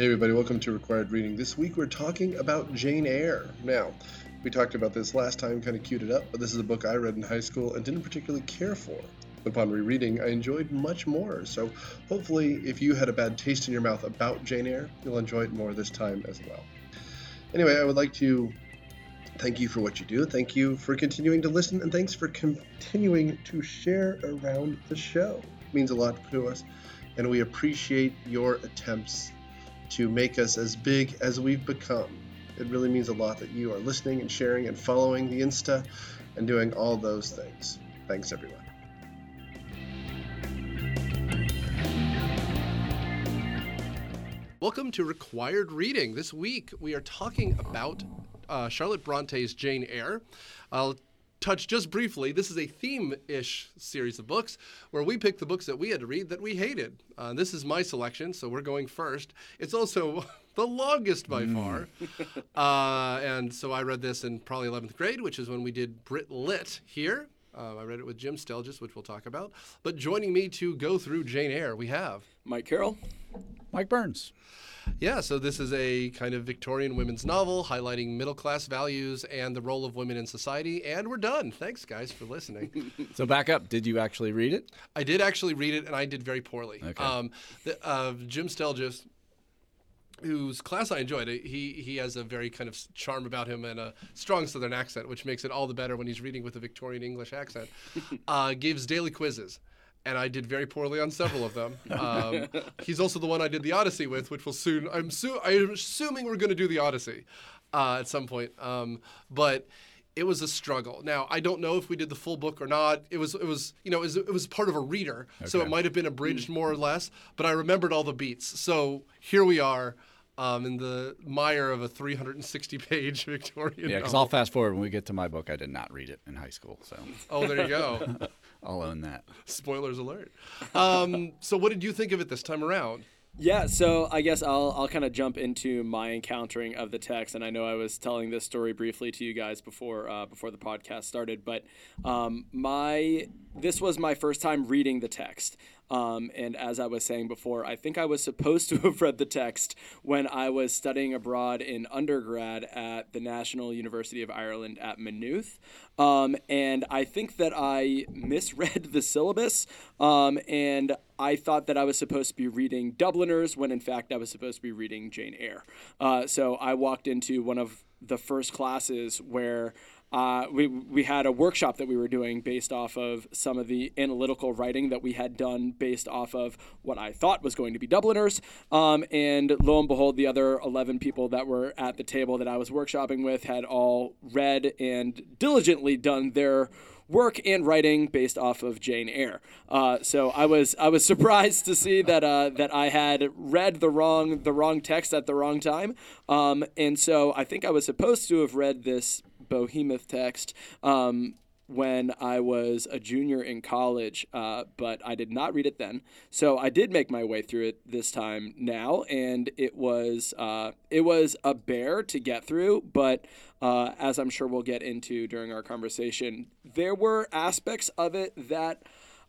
Hey, everybody, welcome to Required Reading. This week we're talking about Jane Eyre. Now, we talked about this last time, kind of queued it up, but this is a book I read in high school and didn't particularly care for. Upon rereading, I enjoyed much more. So, hopefully, if you had a bad taste in your mouth about Jane Eyre, you'll enjoy it more this time as well. Anyway, I would like to thank you for what you do. Thank you for continuing to listen, and thanks for continuing to share around the show. It means a lot to us, and we appreciate your attempts to make us as big as we've become. It really means a lot that you are listening and sharing and following the Insta and doing all those things. Thanks, everyone. Welcome to Required Reading. This week we are talking about uh, Charlotte Bronte's Jane Eyre. Touch just briefly. This is a theme ish series of books where we pick the books that we had to read that we hated. Uh, this is my selection, so we're going first. It's also the longest by mm. far. uh, and so I read this in probably 11th grade, which is when we did Brit Lit here. Uh, I read it with Jim Stelgis, which we'll talk about. But joining me to go through Jane Eyre, we have Mike Carroll, Mike Burns. Yeah, so this is a kind of Victorian women's novel highlighting middle class values and the role of women in society. And we're done. Thanks, guys, for listening. so, back up. Did you actually read it? I did actually read it, and I did very poorly. Okay. Um, the, uh, Jim Stelgis, whose class I enjoyed. He he has a very kind of charm about him and a strong Southern accent, which makes it all the better when he's reading with a Victorian English accent. Uh, gives daily quizzes, and I did very poorly on several of them. Um, he's also the one I did the Odyssey with, which will soon. I'm su- I'm assuming we're going to do the Odyssey uh, at some point, um, but. It was a struggle. Now I don't know if we did the full book or not. It was, it was, you know, it was, it was part of a reader, okay. so it might have been abridged more or less. But I remembered all the beats. So here we are um, in the mire of a 360 page Victorian. Yeah, because I'll fast forward when we get to my book. I did not read it in high school, so. Oh, there you go. I'll own that. Spoilers alert. Um, so, what did you think of it this time around? Yeah, so I guess I'll I'll kind of jump into my encountering of the text, and I know I was telling this story briefly to you guys before uh, before the podcast started, but um, my this was my first time reading the text. Um, and as I was saying before, I think I was supposed to have read the text when I was studying abroad in undergrad at the National University of Ireland at Maynooth. Um, and I think that I misread the syllabus. Um, and I thought that I was supposed to be reading Dubliners when in fact I was supposed to be reading Jane Eyre. Uh, so I walked into one of the first classes where uh, we, we had a workshop that we were doing based off of some of the analytical writing that we had done based off of what I thought was going to be Dubliners. Um, and lo and behold, the other 11 people that were at the table that I was workshopping with had all read and diligently done their work and writing based off of Jane Eyre. Uh, so I was I was surprised to see that uh, that I had read the wrong the wrong text at the wrong time. Um, and so I think I was supposed to have read this behemoth text um, when I was a junior in college, uh, but I did not read it then. So I did make my way through it this time now, and it was uh, it was a bear to get through. But uh, as I'm sure we'll get into during our conversation, there were aspects of it that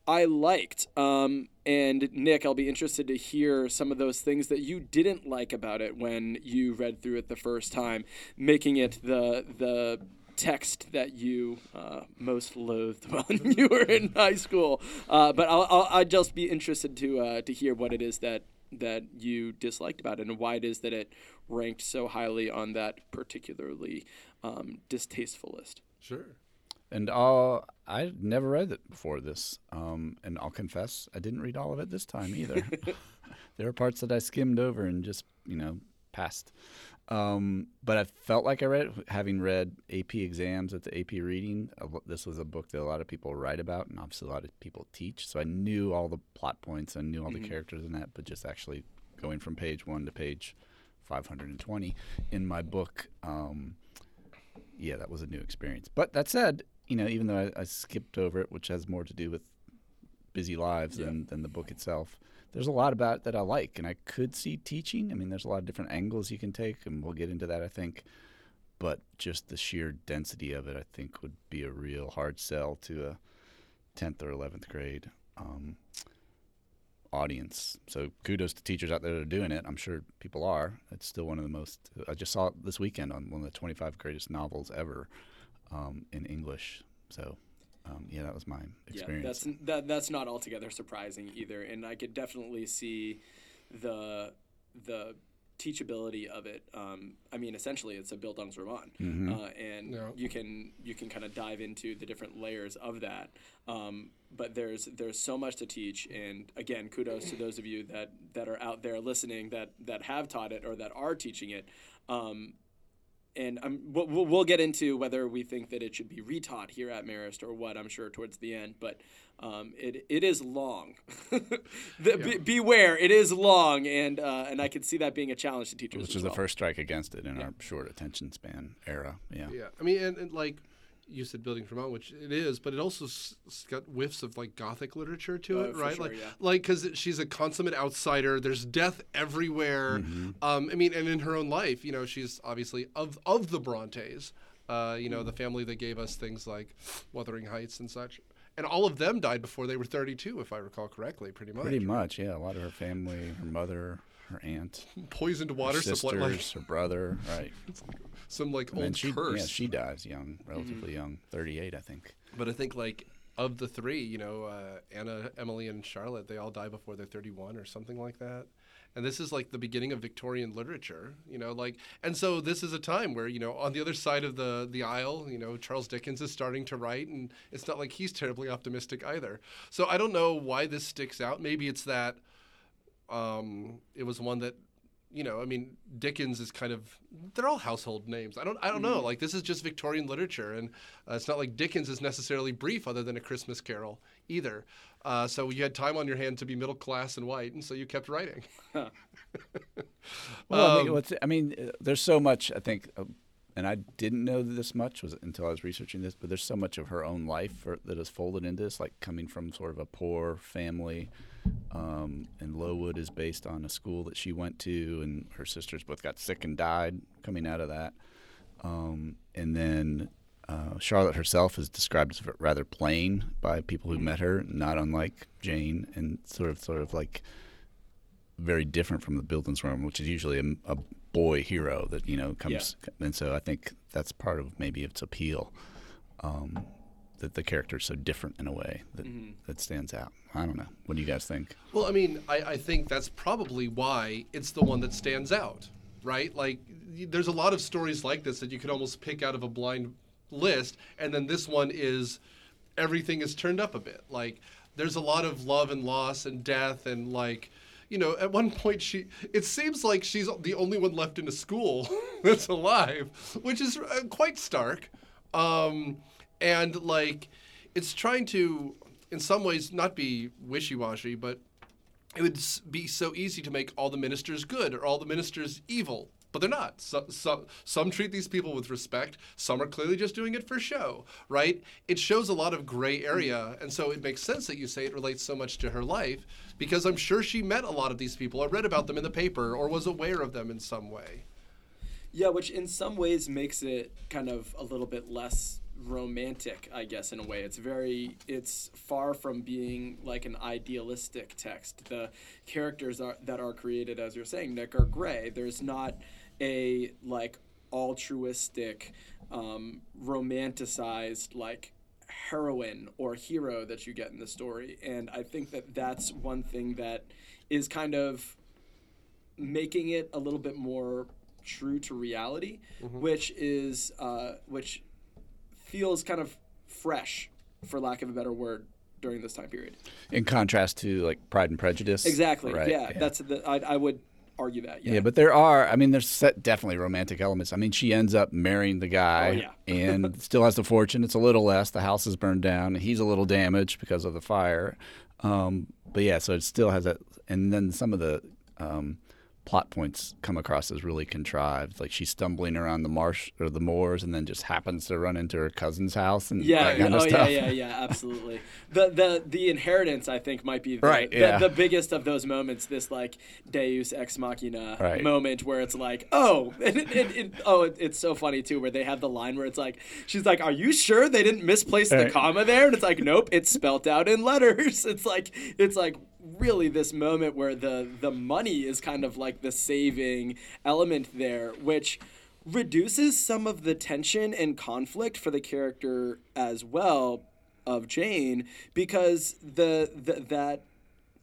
I liked. Um, and Nick, I'll be interested to hear some of those things that you didn't like about it when you read through it the first time, making it the the text that you uh, most loathed when you were in high school. Uh, but I'll, I'll I'd just be interested to uh, to hear what it is that that you disliked about it and why it is that it ranked so highly on that particularly um, distasteful list. Sure. And I'll, I never read it before this, um, and I'll confess I didn't read all of it this time either. there are parts that I skimmed over and just you know passed. Um, but I felt like I read it, having read AP exams at the AP reading. This was a book that a lot of people write about, and obviously a lot of people teach. So I knew all the plot points, I knew all mm-hmm. the characters in that, but just actually going from page one to page 520 in my book, um, yeah, that was a new experience. But that said, you know, even though I, I, skipped over it, which has more to do with busy lives yeah. than, than the book itself, there's a lot about it that I like, and I could see teaching. I mean, there's a lot of different angles you can take, and we'll get into that, I think. But just the sheer density of it, I think, would be a real hard sell to a 10th or 11th grade. Um, audience. So kudos to teachers out there that are doing it. I'm sure people are. It's still one of the most. I just saw it this weekend on one of the 25 greatest novels ever um, in English. So um, yeah, that was my experience. Yeah, that's that, that's not altogether surprising either, and I could definitely see the the teachability of it. Um, I mean, essentially, it's a Bildungsroman, roman, mm-hmm. uh, and yeah. you can you can kind of dive into the different layers of that. Um, but there's there's so much to teach, and again, kudos to those of you that that are out there listening that that have taught it or that are teaching it. Um, and I'm, we'll, we'll get into whether we think that it should be retaught here at Marist or what. I'm sure towards the end, but um, it it is long. the, yeah. be, beware, it is long, and uh, and I can see that being a challenge to teachers. Which is well. the first strike against it in yeah. our short attention span era. Yeah. Yeah. I mean, and, and like you said Bildungsroman, which it is, but it also s- got whiffs of like Gothic literature to oh, it, right? Sure, like, yeah. like because she's a consummate outsider. There's death everywhere. Mm-hmm. Um, I mean, and in her own life, you know, she's obviously of of the Brontes. Uh, you know, mm. the family that gave us things like Wuthering Heights and such. And all of them died before they were 32, if I recall correctly, pretty much. Pretty much, yeah. A lot of her family, her mother, her aunt, poisoned water her sisters, like, her brother, right? Some like and old she, curse. Yeah, she dies young, relatively mm-hmm. young, 38, I think. But I think like of the three, you know, uh, Anna, Emily, and Charlotte, they all die before they're 31 or something like that. And this is like the beginning of Victorian literature, you know, like, and so this is a time where, you know, on the other side of the the aisle, you know, Charles Dickens is starting to write, and it's not like he's terribly optimistic either. So I don't know why this sticks out. Maybe it's that um, it was one that you know, I mean, Dickens is kind of they're all household names. I don't I don't know. Mm-hmm. Like this is just Victorian literature, and uh, it's not like Dickens is necessarily brief, other than a Christmas Carol either. Uh, so you had time on your hand to be middle class and white, and so you kept writing. well, um, I, mean, I mean, uh, there's so much I think. And I didn't know this much was until I was researching this, but there's so much of her own life for, that is folded into this, like coming from sort of a poor family, um, and Lowood is based on a school that she went to, and her sisters both got sick and died coming out of that. Um, and then uh, Charlotte herself is described as rather plain by people who met her, not unlike Jane, and sort of sort of like very different from the Bildungsroman, which is usually a, a, boy hero that you know comes. Yeah. And so I think that's part of maybe its appeal. Um, that the character is so different in a way that mm-hmm. that stands out. I don't know. What do you guys think? Well, I mean, I, I think that's probably why it's the one that stands out, right? Like, there's a lot of stories like this that you could almost pick out of a blind list, and then this one is everything is turned up a bit. Like, there's a lot of love and loss and death and like you know, at one point she, it seems like she's the only one left in a school that's alive, which is uh, quite stark. Um, and like it's trying to in some ways not be wishy-washy but it would be so easy to make all the ministers good or all the ministers evil but they're not. So, so, some treat these people with respect. Some are clearly just doing it for show, right? It shows a lot of gray area, and so it makes sense that you say it relates so much to her life because I'm sure she met a lot of these people or read about them in the paper or was aware of them in some way. Yeah, which in some ways makes it kind of a little bit less romantic, I guess, in a way. It's very, it's far from being like an idealistic text. The characters are, that are created, as you're saying, Nick, are gray. There's not a like altruistic, um, romanticized like heroine or hero that you get in the story. And I think that that's one thing that is kind of making it a little bit more true to reality, mm-hmm. which is uh, which feels kind of fresh, for lack of a better word, during this time period. In contrast to like Pride and Prejudice. Exactly. Right? Yeah, yeah, that's the, I, I would argue that. Yeah. yeah, but there are. I mean, there's definitely romantic elements. I mean, she ends up marrying the guy, oh, yeah. and still has the fortune. It's a little less. The house is burned down. He's a little damaged because of the fire. Um, but yeah, so it still has that. And then some of the um, plot points come across as really contrived. Like she's stumbling around the marsh or the moors, and then just happens to run into her cousin's house and yeah, kind of oh stuff. yeah, yeah, yeah, absolutely. the the the inheritance, I think, might be the, right, the, yeah. the, biggest of those moments. This like Deus ex machina right. moment where it's like, oh, oh it, it, it, oh, it's so funny too, where they have the line where it's like, she's like, "Are you sure they didn't misplace right. the comma there?" And it's like, nope, it's spelt out in letters. It's like, it's like really this moment where the the money is kind of like the saving element there, which reduces some of the tension and conflict for the character as well of Jane because the, the that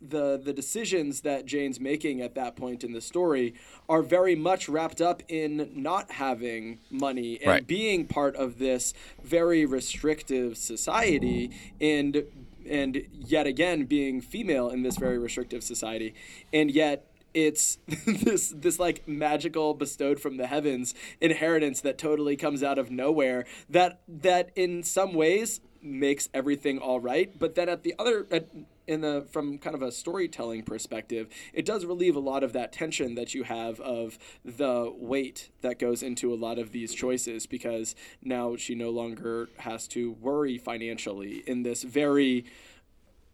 the the decisions that Jane's making at that point in the story are very much wrapped up in not having money and Right. being part of this very restrictive society and and yet again being female in this very restrictive society and yet it's this this like magical bestowed from the heavens inheritance that totally comes out of nowhere that that in some ways makes everything all right but then at the other at, in the from kind of a storytelling perspective it does relieve a lot of that tension that you have of the weight that goes into a lot of these choices because now she no longer has to worry financially in this very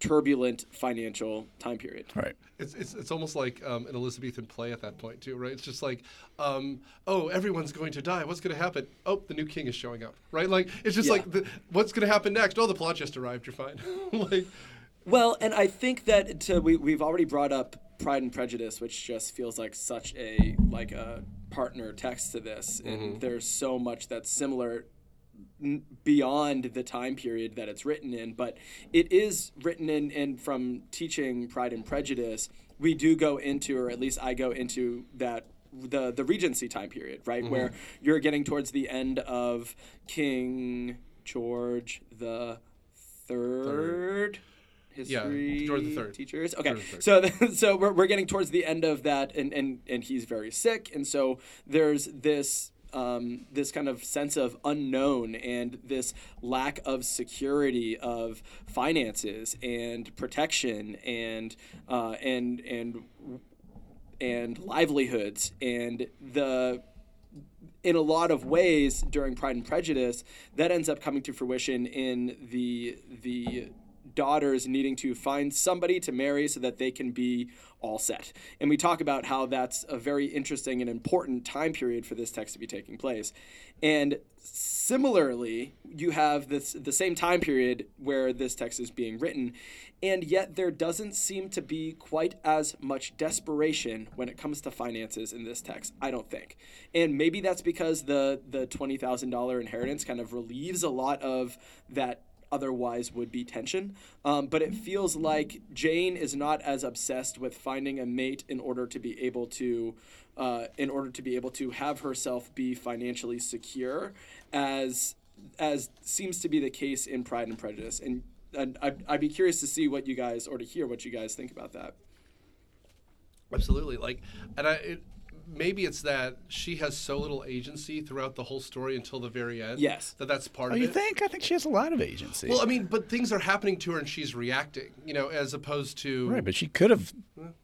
turbulent financial time period Right. It's, it's, it's almost like um, an Elizabethan play at that point too, right? It's just like, um, oh, everyone's going to die. What's going to happen? Oh, the new king is showing up, right? Like it's just Yeah. like, the, what's going to happen next? Oh, the plot just arrived. You're fine. like, Well, and I think that to, we we've already brought up Pride and Prejudice, which just feels like such a like a partner text to this, and mm-hmm. there's so much that's similar beyond the time period that it's written in, but it is written in and from teaching Pride and Prejudice, we do go into, or at least I go into that the the Regency time period, right, mm-hmm. where you're getting towards the end of King George the Third. History George the Third. teachers. Okay, George the so so we're, we're getting towards the end of that, and, and and he's very sick, and so there's this um, this kind of sense of unknown and this lack of security of finances and protection and uh, and and and livelihoods and the in a lot of ways during Pride and Prejudice, that ends up coming to fruition in the the daughters needing to find somebody to marry so that they can be all set. And we talk about how that's a very interesting and important time period for this text to be taking place. And similarly, you have this the same time period where this text is being written, and yet there doesn't seem to be quite as much desperation when it comes to finances in this text. I don't think, and maybe that's because the the twenty thousand dollar inheritance kind of relieves a lot of that otherwise would be tension. Um, but it feels like Jane is not as obsessed with finding a mate in order to be able to, uh, in order to be able to have herself be financially secure, as as seems to be the case in Pride and Prejudice. And, and I'd, I'd be curious to see what you guys or to hear what you guys think about that. Absolutely. Like, and I, it, maybe it's that she has so little agency throughout the whole story until the very end. Yes. That that's part Oh, of you it. think? I think she has a lot of agency. Well, I mean, but things are happening to her and she's reacting, you know, as opposed to. right, but she could have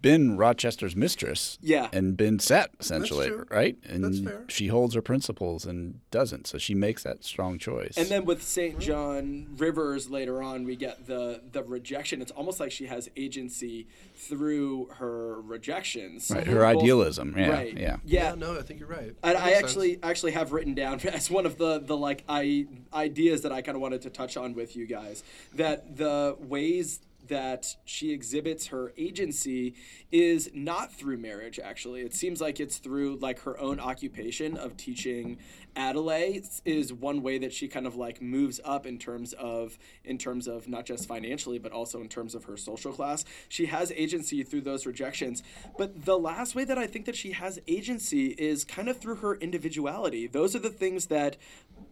been Rochester's mistress. Yeah. And been set essentially, true. right? And That's fair. she holds her principles and doesn't, so she makes that strong choice. And then with St. John Rivers later on, we get the the rejection. It's almost like she has agency through her rejections. right, her Both- idealism. Yeah, right. Yeah. Yeah, no, I think you're right. And That I makes sense. actually actually have written down as one of the the like I ideas that I kind of wanted to touch on with you guys that the ways that she exhibits her agency is not through marriage actually it seems like it's through like her own occupation of teaching Adelaide is one way that she kind of like moves up in terms of in terms of not just financially but also in terms of her social class. She has agency through those rejections. But the last way that I think that she has agency is kind of through her individuality. Those are the things that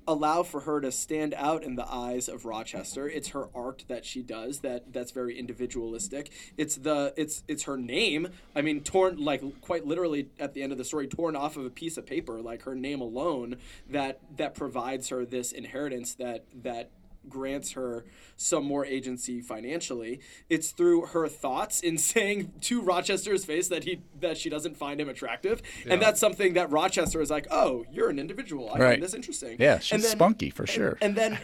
allow for her to stand out in the eyes of Rochester. It's her art that she does that that's very individualistic. It's the it's it's her name. I mean, torn like quite literally at the end of the story, torn off of a piece of paper. Like her name alone that that provides her this inheritance that that grants her some more agency financially. It's through her thoughts in saying to Rochester's face that he that she doesn't find him attractive, and that's something that Rochester is like, "Oh, you're an individual. I Right. find this interesting." Yeah, she's And then- spunky for sure. And then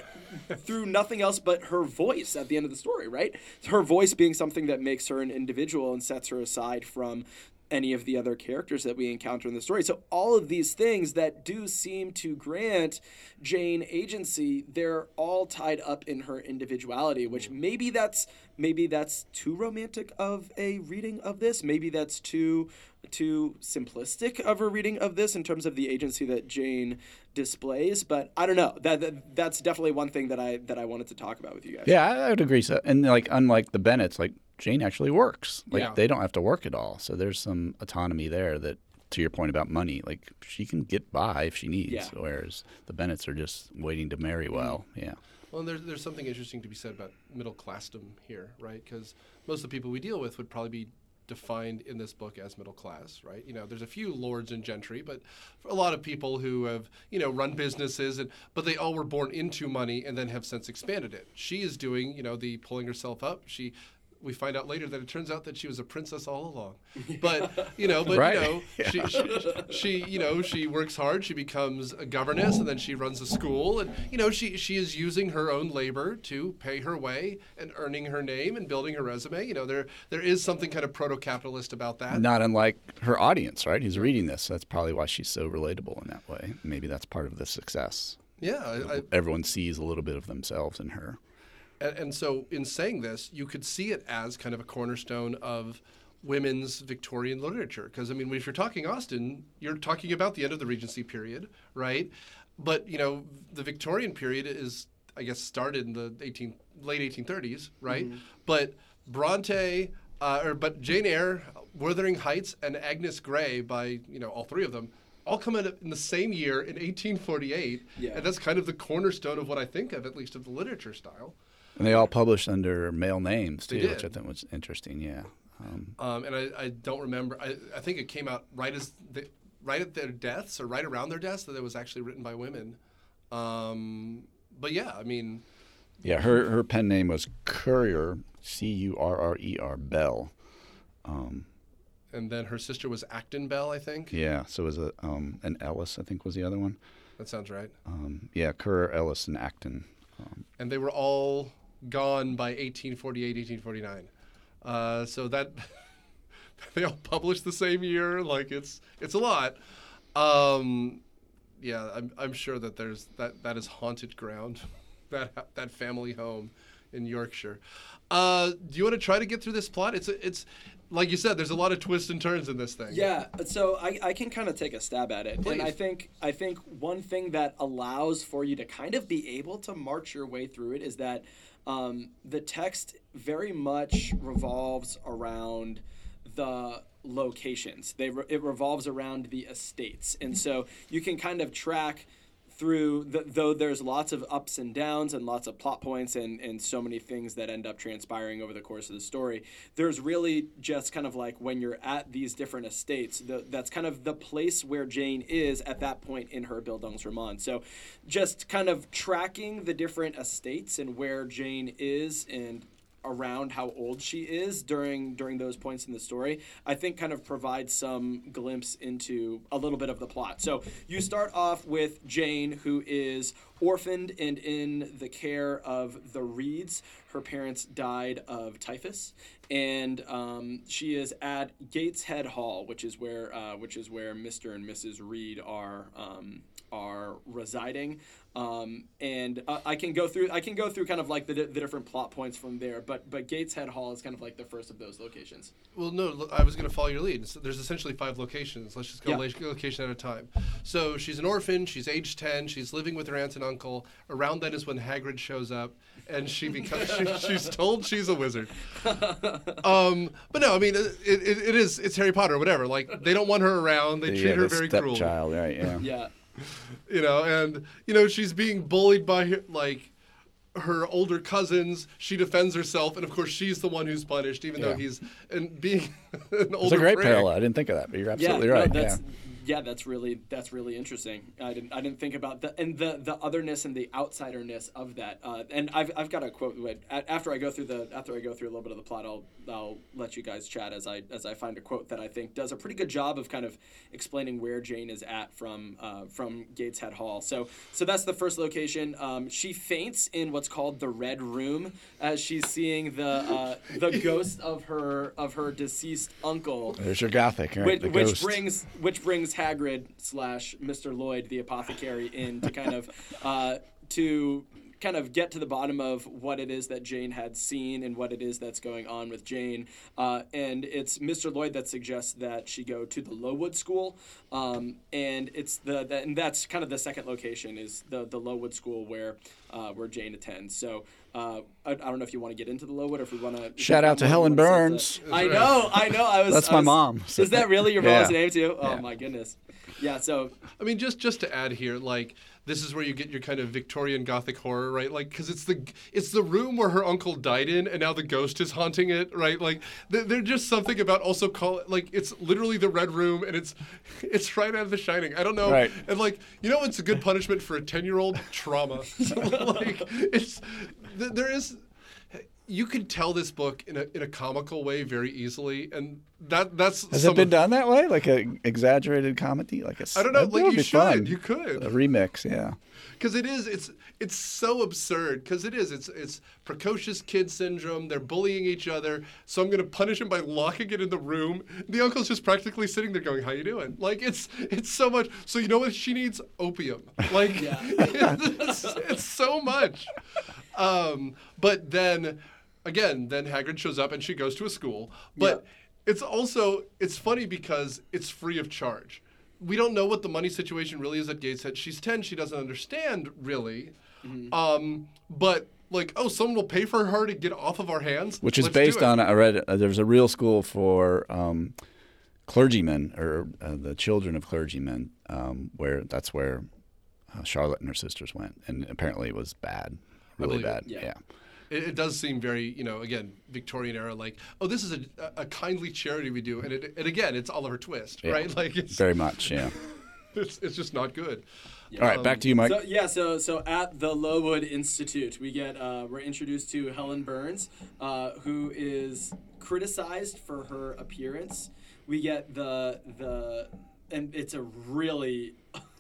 through nothing else but her voice at the end of the story, right? Her voice being something that makes her an individual and sets her aside from any of the other characters that we encounter in the story. So all of these things that do seem to grant Jane agency, they're all tied up in her individuality, which maybe that's maybe that's too romantic of a reading of this. Maybe that's too too simplistic of a reading of this in terms of the agency that Jane displays. But I don't know. That, that that's definitely one thing that I that I wanted to talk about with you guys. Yeah, I would agree. So, and like unlike the Bennets, like Jane actually works. Like Yeah. they don't have to work at all. So there's some autonomy there that to your point about money, like she can get by if she needs. Yeah. Whereas the Bennets are just waiting to marry mm-hmm. well. Yeah. Well, and there's, there's something interesting to be said about middle classdom here, right? Because most of the people we deal with would probably be defined in this book as middle class, right? You know, there's a few lords and gentry, but for a lot of people who have, you know, run businesses, and but they all were born into money and then have since expanded it. She is doing, you know, the pulling herself up. She. We find out later that it turns out that she was a princess all along, but you know, but Right. you know, she, she, she, you know, she works hard. She becomes a governess, and then she runs a school, and you know, she she is using her own labor to pay her way and earning her name and building her resume. You know, there there is something kind of proto-capitalist about that. Not unlike her audience, right? Who's reading this. That's probably why she's so relatable in that way. Maybe that's part of the success. Yeah, I, I, Everyone sees a little bit of themselves in her. And, and so in saying this, you could see it as kind of a cornerstone of women's Victorian literature. Because I mean, if you're talking Austen, you're talking about the end of the Regency period, right? But you know, the Victorian period is, I guess, started in the 18 late 1830s, right? But Bronte, uh, or but Jane Eyre, Wuthering Heights, and Agnes Grey, by you know all three of them. All come in in the same year in 1848, Yeah. and that's kind of the cornerstone of what I think of, at least of the literature style. And they all published under male names too, which I think was interesting. Yeah. Um, Um, and I, I don't remember. I, I think it came out right as the, right at their deaths or right around their deaths that it was actually written by women. Um, but yeah, I mean, yeah, her her pen name was Currer, C U R R E R Bell. Um, and then her sister was Acton Bell, I think. yeah, so it was a um, an Ellis, I think was the other one. That sounds right. Um, yeah, Currer, Ellis, and Acton. Um, And they were all gone by 1848, 1849. Uh, so that they all published the same year. Like it's it's a lot. Um, yeah, I'm, I'm sure that there's that that is haunted ground, that that family home in Yorkshire. Uh, do you want to try to get through this plot? It's it's like you said. There's a lot of twists and turns in this thing. Yeah, so I, I can kind of take a stab at it, and I think I think one thing that allows for you to kind of be able to march your way through it is that um, the text very much revolves around the locations. They re- it revolves around the estates, and so you can kind of track through the, though there's lots of ups and downs and lots of plot points and, and so many things that end up transpiring over the course of the story there's really just kind of like when you're at these different estates the, that's kind of the place where jane is at that point in her bildungsroman so just kind of tracking the different estates and where jane is and around how old she is during during those points in the story i think kind of provides some glimpse into a little bit of the plot. So you start off with jane who is orphaned and in the care of the reeds her parents died of typhus and um, she is at gateshead hall which is where uh, which is where mr and mrs reed are um, are residing um, and uh, I can go through I can go through kind of like the, the different plot points from there but but Gateshead Hall is kind of like the first of those locations Well, no, look, I was going to follow your lead. So there's essentially five locations. Let's just go Yeah. lo- location at a time. So she's an orphan. She's age 10. She's living with her aunt and uncle. Around then is when Hagrid shows up, and she becomes she, she's told she's a wizard. Um, but no, I mean, it, it, it is it's Harry Potter, whatever. Like they don't want her around. They treat yeah, her the very cruel. stepchild, right? Yeah. yeah You know, and you know she's being bullied by her, like her older cousins. She defends herself, and of course she's the one who's punished, even though he's and being an older. It's a great prick. parallel. I didn't think of that, but you're yeah absolutely no, right. that's yeah. Yeah, that's really that's really interesting. I didn't I didn't think about the and the the otherness and the outsiderness of that. Uh, and I've, I've got a quote. After I go through the after I go through a little bit of the plot, I'll I'll let you guys chat as I as I find a quote that I think does a pretty good job of kind of explaining where Jane is at from uh, from Gateshead Hall. So so that's the first location. Um, she faints in what's called the Red Room as she's seeing the uh, the ghost of her of her deceased uncle. There's your gothic, right? Which, which brings which brings Hagrid slash Mr. Lloyd, the apothecary, in to kind of uh, to kind of get to the bottom of what it is that Jane had seen and what it is that's going on with Jane. Uh, and it's Mr. Lloyd that suggests that she go to the Lowood School, um, and it's the, the, and that's kind of the second location is the the Lowood School where uh, where Jane attends. So. Uh, I, I, don't know if you want to get into the Lowood or if we want to. Shout out to Helen Burns. I know, I know. I was. That's I my was, mom. Is that really your mom's yeah. name too? Oh yeah. my goodness. Yeah. So. I mean, just just to add here, like this is where you get your kind of Victorian Gothic horror, right? Like, because it's the it's the room where her uncle died in, and now the ghost is haunting it, right? Like, there's just something about also call it like it's literally the Red Room, and it's it's right out of The Shining. I don't know, right. and like you know, it's a good punishment for a ten year old trauma. like, it's there is you could tell this book in a in a comical way very easily, and that that's has it been of, done that way, like an exaggerated comedy, like a I don't know, like you should, fun. you could a remix, yeah, because it is it's it's so absurd because it is it's it's precocious kid syndrome. They're bullying each other, so I'm gonna punish him by locking it in the room. The uncle's just practically sitting there going, "How you doing?" Like it's it's so much. So you know what she needs? Opium. Like it's, it's so much. Um, but then again, then Hagrid shows up and she goes to a school. But yeah. it's also it's funny because it's free of charge. We don't know what the money situation really is at Gateshead. She's ten. She doesn't understand really. Mm-hmm. Um, but like, oh, someone will pay for her to get off of our hands. Which is Let's based on I read uh, there's a real school for um, clergymen or uh, the children of clergymen, um, where that's where uh, Charlotte and her sisters went, and apparently it was bad, really bad. Yeah. yeah it, it, does seem very, you know, again, Victorian era, like, oh, this is a, a kindly charity we do, and it, and again, it's Oliver Twist, yeah. right? Like, it's very much, yeah. it's, it's just not good. Yeah. All right, back to you, Mike. So, yeah, so so at the Lowood Institute, we get uh, we're introduced to Helen Burns, uh, who is criticized for her appearance. We get the the and it's a really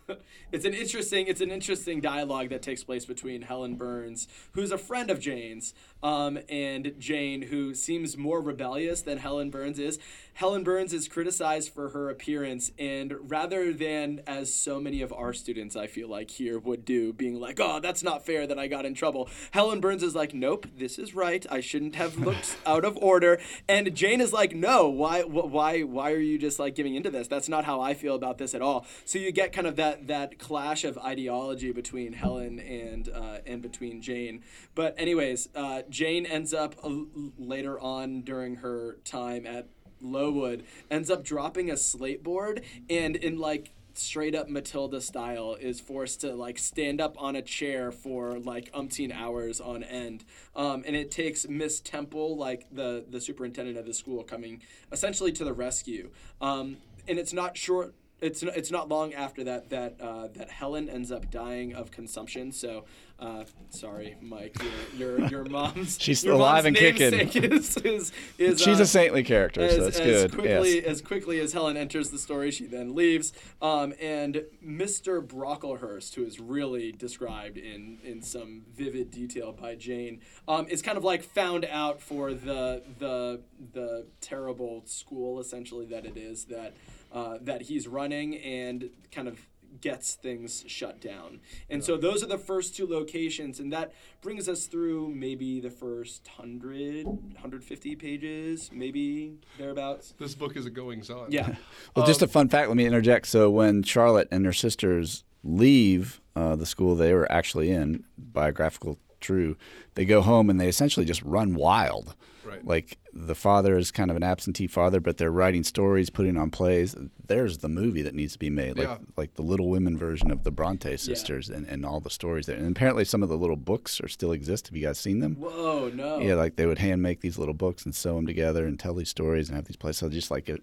it's an interesting it's an interesting dialogue that takes place between Helen Burns, who's a friend of Jane's, um, and Jane, who seems more rebellious than Helen Burns is. Helen Burns is criticized for her appearance, and rather than as so many of our students, I feel like here would do, being like, "Oh, that's not fair that I got in trouble," Helen Burns is like, "Nope, this is right. I shouldn't have looked out of order." And Jane is like, "No, why, why, why are you just like giving into this? That's not how I feel about this at all." So you get kind of that that clash of ideology between Helen and uh, and between Jane. But anyways, uh, Jane ends up uh, later on during her time at Lowood ends up dropping a slate board and in like straight up Matilda style is forced to like stand up on a chair for like umpteen hours on end. Um, and it takes Miss Temple, like the the superintendent of the school, coming essentially to the rescue. Um, and it's not short. It's it's not long after that that uh, that Helen ends up dying of consumption. So uh, sorry, Mike. Your your, your mom's she's your alive mom's and kicking. Is, is, is, she's uh, a saintly character, as, so that's as good. Quickly, yes. As quickly as Helen enters the story, she then leaves. Um, and Mr. Brocklehurst, who is really described in in some vivid detail by Jane, um, is kind of like found out for the the the terrible school essentially that it is that uh, that he's running and kind of gets things shut down. And yeah. so those are the first two locations, and that brings us through maybe the first 100, 150 pages, maybe thereabouts. This book is a goings on. Yeah. well, um, just a um, fun fact, let me interject. So when Charlotte and her sisters leave uh, the school they were actually in, biographical true, they go home and they essentially just run wild. Right. Like the father is kind of an absentee father, but they're writing stories, putting on plays. There's the movie that needs to be made, like yeah. like the Little Women version of the Bronte sisters yeah. and, and all the stories there. And apparently, some of the little books are still exist. Have you guys seen them? Whoa, no. Yeah, like they would hand make these little books and sew them together and tell these stories and have these plays. So just like a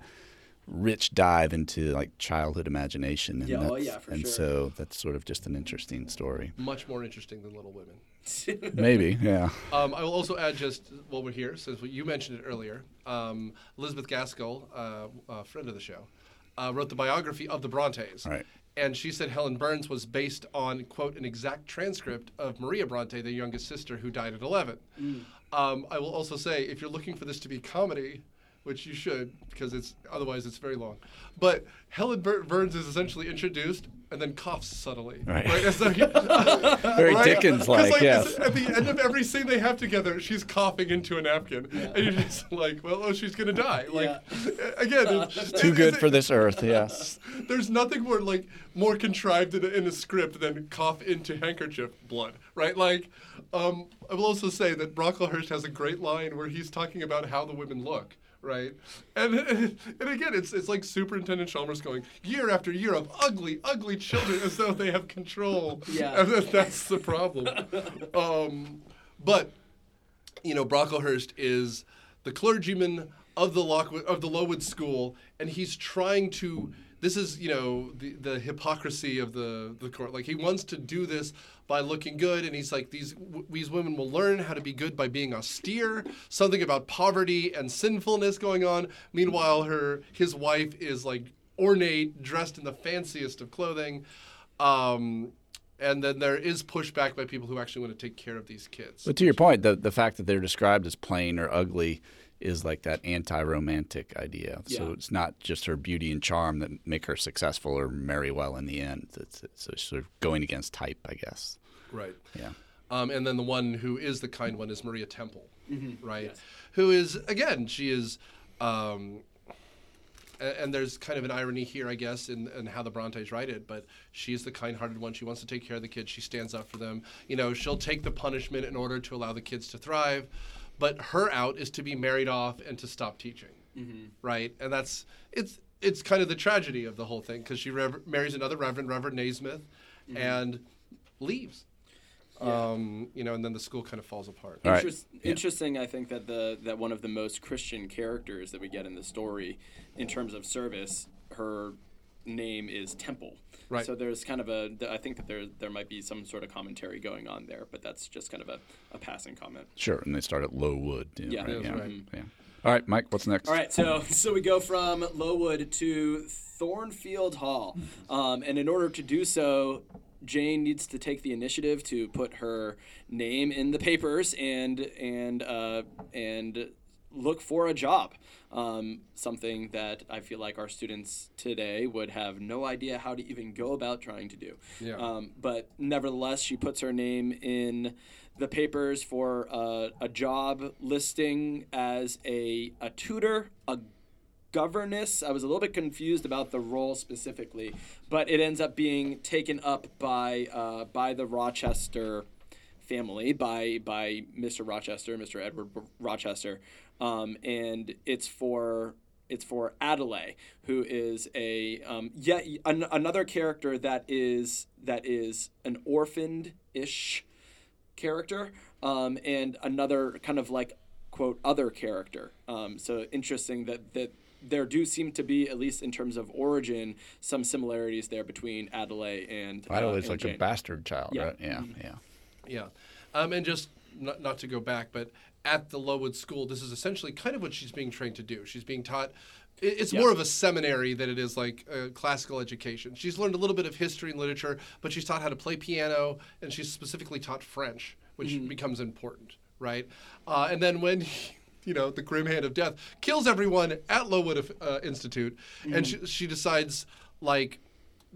rich dive into like childhood imagination. And Yeah, oh, yeah, for and sure. so that's sort of just an interesting story. Much more interesting than Little Women. Maybe, yeah. Um, I will also add just while we're here, since you mentioned it earlier, um, Elizabeth Gaskell, uh, a friend of the show, uh, wrote the biography of the Brontes. Right. And she said Helen Burns was based on, quote, an exact transcript of Maria Bronte, the youngest sister who died at 11. Um, I will also say, if you're looking for this to be comedy, which you should, because it's otherwise it's very long. But Helen Bur- Burns is essentially introduced and then coughs subtly. Right. It's like- Very right? Dickens-like, 'Cause, yes. At the end of every scene they have together, she's coughing into a napkin, and you're just like, "Well, oh, she's gonna die." Like, again, it- Too it- good it- for this earth, yes. There's nothing more like more contrived in a, in a script than cough into handkerchief blood, right? Like, um, I will also say that Brocklehurst has a great line where he's talking about how the women look. Right, and and again, it's it's like Superintendent Chalmers going year after year of ugly, ugly children as though they have control. Yeah. and that's the problem. Um, but you know, Brocklehurst is the clergyman of the Lockwood of the Lowood School, and he's trying to. This is you know the the hypocrisy of the the court. Like he wants to do this by looking good, and he's like these w- these women will learn how to be good by being austere. Something about poverty and sinfulness going on. Meanwhile, her his wife is like ornate, dressed in the fanciest of clothing. Um, and then there is pushback by people who actually want to take care of these kids. But to your point, the the fact that they're described as plain or ugly is like that anti-romantic idea. So it's not just her beauty and charm that make her successful or marry well in the end. It's, it's sort of going against type, I guess. Right. Yeah. Um, and then the one who is the kind one is Maria Temple, right? Yes. Who is again, she is, um, a- and there's kind of an irony here, I guess, in, in how the Brontes write it. But she's the kind-hearted one. She wants to take care of the kids. She stands up for them. You know, she'll take the punishment in order to allow the kids to thrive. But her out is to be married off and to stop teaching, right? And that's it's it's kind of the tragedy of the whole thing because she rev- marries another reverend, Reverend Nasmyth, and leaves. Um, you know, and then the school kind of falls apart. All right. Interest, Yeah. Interesting, I think that the that one of the most Christian characters that we get in the story, in terms of service, her name is Temple. Right. So there's kind of a, I think that there there might be some sort of commentary going on there, but that's just kind of a, a passing comment. Sure. And they start at Lowood. too, Yeah, right? yeah. right. yeah. All right, Mike. What's next? All right, so so we go from Lowood to Thornfield Hall, um, and in order to do so, Jane needs to take the initiative to put her name in the papers and and uh, and look for a job. Um, something that I feel like our students today would have no idea how to even go about trying to do. Yeah. Um, but nevertheless, she puts her name in the papers for uh, a job listing as a, a tutor, a governess. I was a little bit confused about the role specifically, but it ends up being taken up by uh, by the Rochester family, by by Mr. Rochester, Mr. Edward Rochester, um, and it's for it's for Adelaide, who is a um, yet an, another character that is that is an orphaned ish character um, and another kind of like quote other character um, so interesting that that there do seem to be at least in terms of origin some similarities there between adelaide and uh, Adelaide is and like Jane. a bastard child, Yeah. right? Yeah. Yeah. Yeah. Um, and just not, not to go back, but at the Lowood School, this is essentially kind of what she's being trained to do. She's being taught. it- It's more of a seminary than it is like a classical education. She's learned a little bit of history and literature, but she's taught how to play piano, and she's specifically taught French, which becomes important, right? Uh, and then when you know the grim hand of death kills everyone at Lowood uh, Institute, and she, she decides like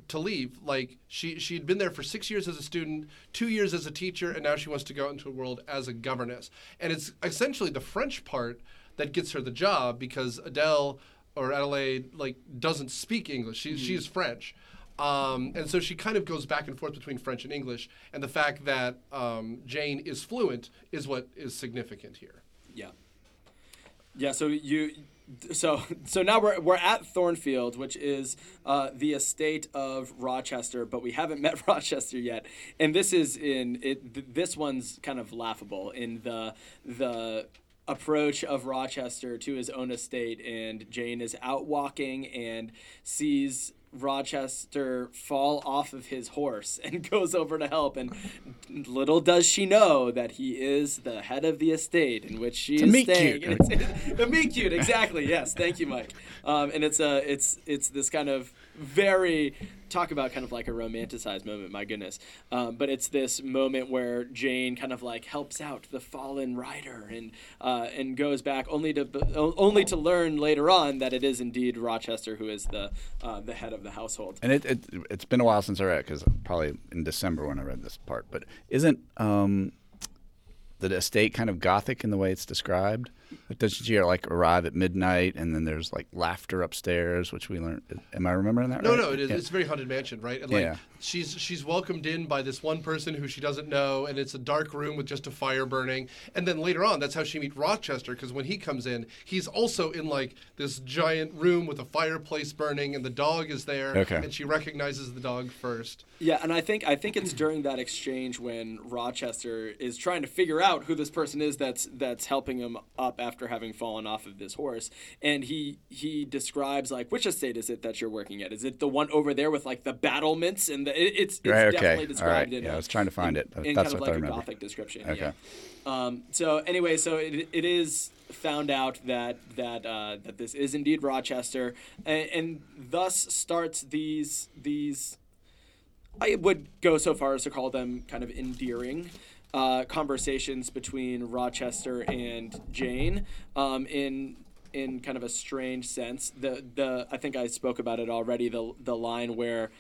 to leave. Like she she'd been there for six years as a student, two years as a teacher, and now she wants to go out into the world as a governess. And it's essentially the French part that gets her the job because Adele or Adelaide like doesn't speak English. She she's French. Um, and so she kind of goes back and forth between French and English, and the fact that um, Jane is fluent is what is significant here. Yeah. Yeah. So you, so so now we're we're at Thornfield, which is uh, the estate of Rochester, but we haven't met Rochester yet, and this is in it. th- This one's kind of laughable in the the approach of Rochester to his own estate, and Jane is out walking and sees Rochester fall off of his horse and goes over to help. And little does she know that he is the head of the estate in which she it's is meet staying. cute. It's, it's a meet cute, exactly. Yes, thank you, Mike. Um, and it's a it's it's this kind of very talk about kind of like a romanticized moment my goodness um, but it's this moment where jane kind of like helps out the fallen rider and uh, and goes back only to only to learn later on that it is indeed rochester who is the uh, the head of the household And it, it it's been a while since I read because probably in December when I read this part. But isn't um, the estate kind of gothic in the way it's described? Like, doesn't she like arrive at midnight and then there's like laughter upstairs, which we learned? Am I remembering that No, right? no, no, it is. Yeah. It's a very haunted mansion, right? And like Yeah. she's she's welcomed in by this one person who she doesn't know, and it's a dark room with just a fire burning. And then later on, that's how she meets Rochester, because when he comes in, he's also in like this giant room with a fireplace burning, and the dog is there, Okay. and she recognizes the dog first. Yeah, and I think I think it's during that exchange when Rochester is trying to figure out who this person is that's that's helping him up after having fallen off of this horse, and he he describes like which estate is it that you're working at? Is it the one over there with like the battlements and the it, it's it's Right, okay. definitely described right. in Yeah, a- I was trying to find in- it, in that's kind of what I like a remember. gothic description. Okay. Yeah. Um, so anyway, so it, it is found out that that uh, that this is indeed Rochester, and, and thus starts these these. I would go so far as to call them kind of endearing uh, conversations between Rochester and Jane. Um, in in kind of a strange sense, the the I think I spoke about it already. The the line where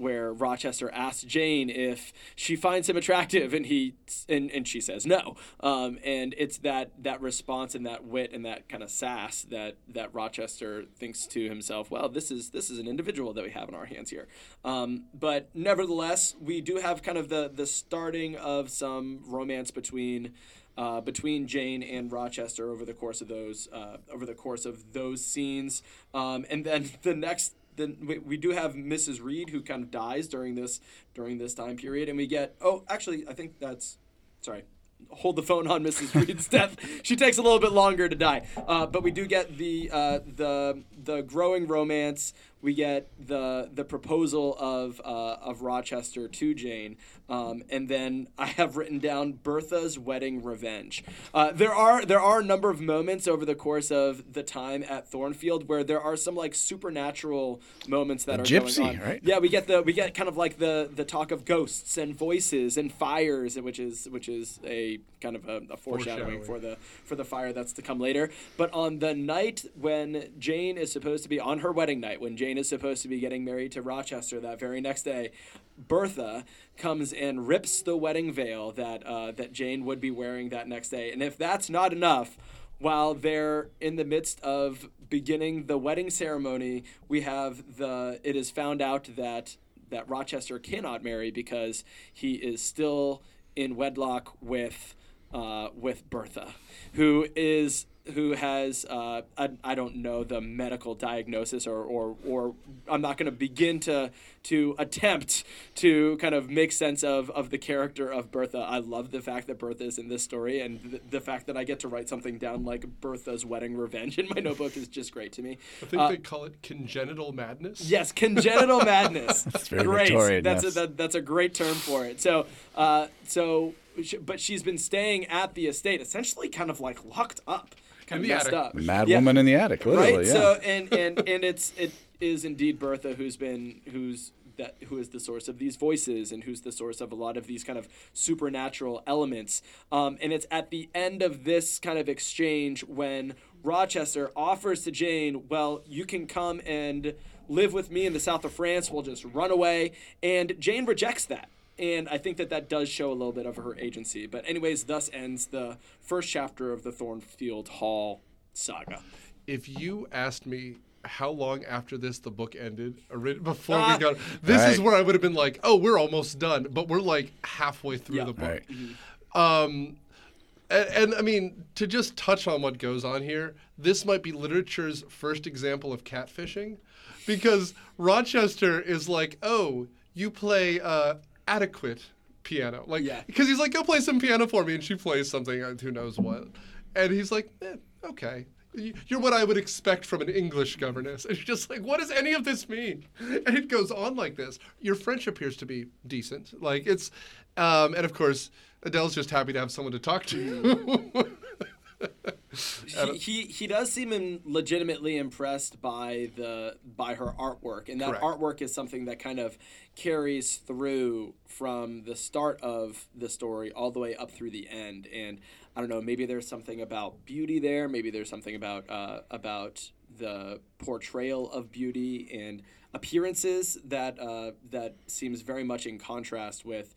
where Rochester asks Jane if she finds him attractive, and he and, and she says no. Um, and it's that that response and that wit and that kind of sass that that Rochester thinks to himself, well, this is this is an individual that we have in our hands here. Um, but nevertheless, we do have kind of the the starting of some romance between. Uh, between Jane and Rochester over the course of those uh, over the course of those scenes, um, and then the next then we, we do have Mrs. Reed who kind of dies during this during this time period, and we get oh actually I think that's sorry hold the phone on Mrs. Reed's death. She takes a little bit longer to die, uh, but we do get the uh, the the growing romance. We get the the proposal of uh, of Rochester to Jane, um, and then I have written down Bertha's wedding revenge. Uh, there are there are a number of moments over the course of the time at Thornfield where there are some like supernatural moments that The are gypsy, going on. right? Yeah, we get the we get kind of like the the talk of ghosts and voices and fires, which is which is a kind of a, a foreshadowing, Foreshadowing. for the for the fire that's to come later. But on the night when Jane is supposed to be on her wedding night, when Jane is supposed to be getting married to Rochester that very next day, Bertha comes and rips the wedding veil that uh, that Jane would be wearing that next day. And if that's not enough, while they're in the midst of beginning the wedding ceremony, we have the it is found out that that Rochester cannot marry because he is still in wedlock with uh, with Bertha, who is who has uh, I, I don't know the medical diagnosis or or, or I'm not going to begin to to attempt to kind of make sense of, of the character of Bertha. I love the fact that Bertha is in this story and the, the fact that I get to write something down like Bertha's wedding revenge in my notebook is just great to me. I think Uh, they call it congenital madness. Yes, congenital madness. That's very great. Victorian, That's yes. a, that, that's a great term for it. So, uh, so, sh- but she's been staying at the estate, essentially, kind of like locked up, kind In of the messed attic. up. Mad Yeah, woman in the attic, literally. right. Yeah. So, and and and it's it is indeed Bertha who's been who's that who is the source of these voices and who's the source of a lot of these kind of supernatural elements. Um, and it's at the end of this kind of exchange when Rochester offers to Jane, well, you can come and live with me in the south of France. We'll just run away. And Jane rejects that. And I think that that does show a little bit of her agency. But, anyways, thus ends the first chapter of the Thornfield Hall saga. If you asked me how long after this the book ended, before Ah. we got, this is where I would have been like, oh, we're almost done, but we're like halfway through Yeah. the book. Right. Um, and, and I mean, to just touch on what goes on here, this might be literature's first example of catfishing, because Rochester is like, oh, you play uh, adequate piano, like, Yeah. because he's like, go play some piano for me, and she plays something, uh, who knows what. And he's like, eh, okay. You're what I would expect from an English governess. And you're just like, what does any of this mean? And it goes on like this. Your French appears to be decent. Like it's, um, and of course, Adele's just happy to have someone to talk to. he, he he does seem legitimately impressed by the by her artwork, and that Correct. artwork is something that kind of carries through from the start of the story all the way up through the end. And I don't know, maybe there's something about beauty there. Maybe there's something about uh, about the portrayal of beauty and appearances that uh, that seems very much in contrast with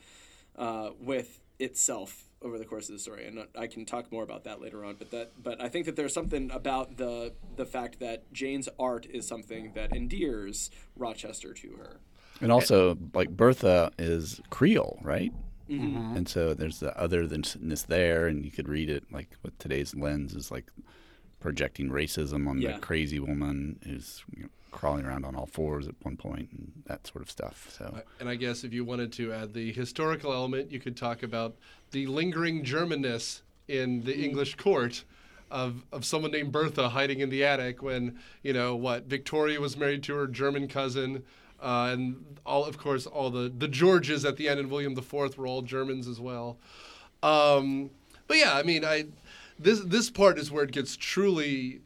uh, with itself over the course of the story, and I can talk more about that later on. But that, but I think that there's something about the the fact that Jane's art is something that endears Rochester to her. And also, like Bertha is Creole, right? Mm-hmm. And so there's the other thanness there, and you could read it like with today's lens is like projecting racism on yeah. the crazy woman who's you know, crawling around on all fours at one point and that sort of stuff. So, and I guess if you wanted to add the historical element, you could talk about the lingering Germanness in the mm. English court. Of, of someone named Bertha hiding in the attic when you know what Victoria was married to her German cousin, uh, and all of course all the the Georges at the end and William IV were all Germans as well. Um, but yeah, I mean, I this this part is where it gets truly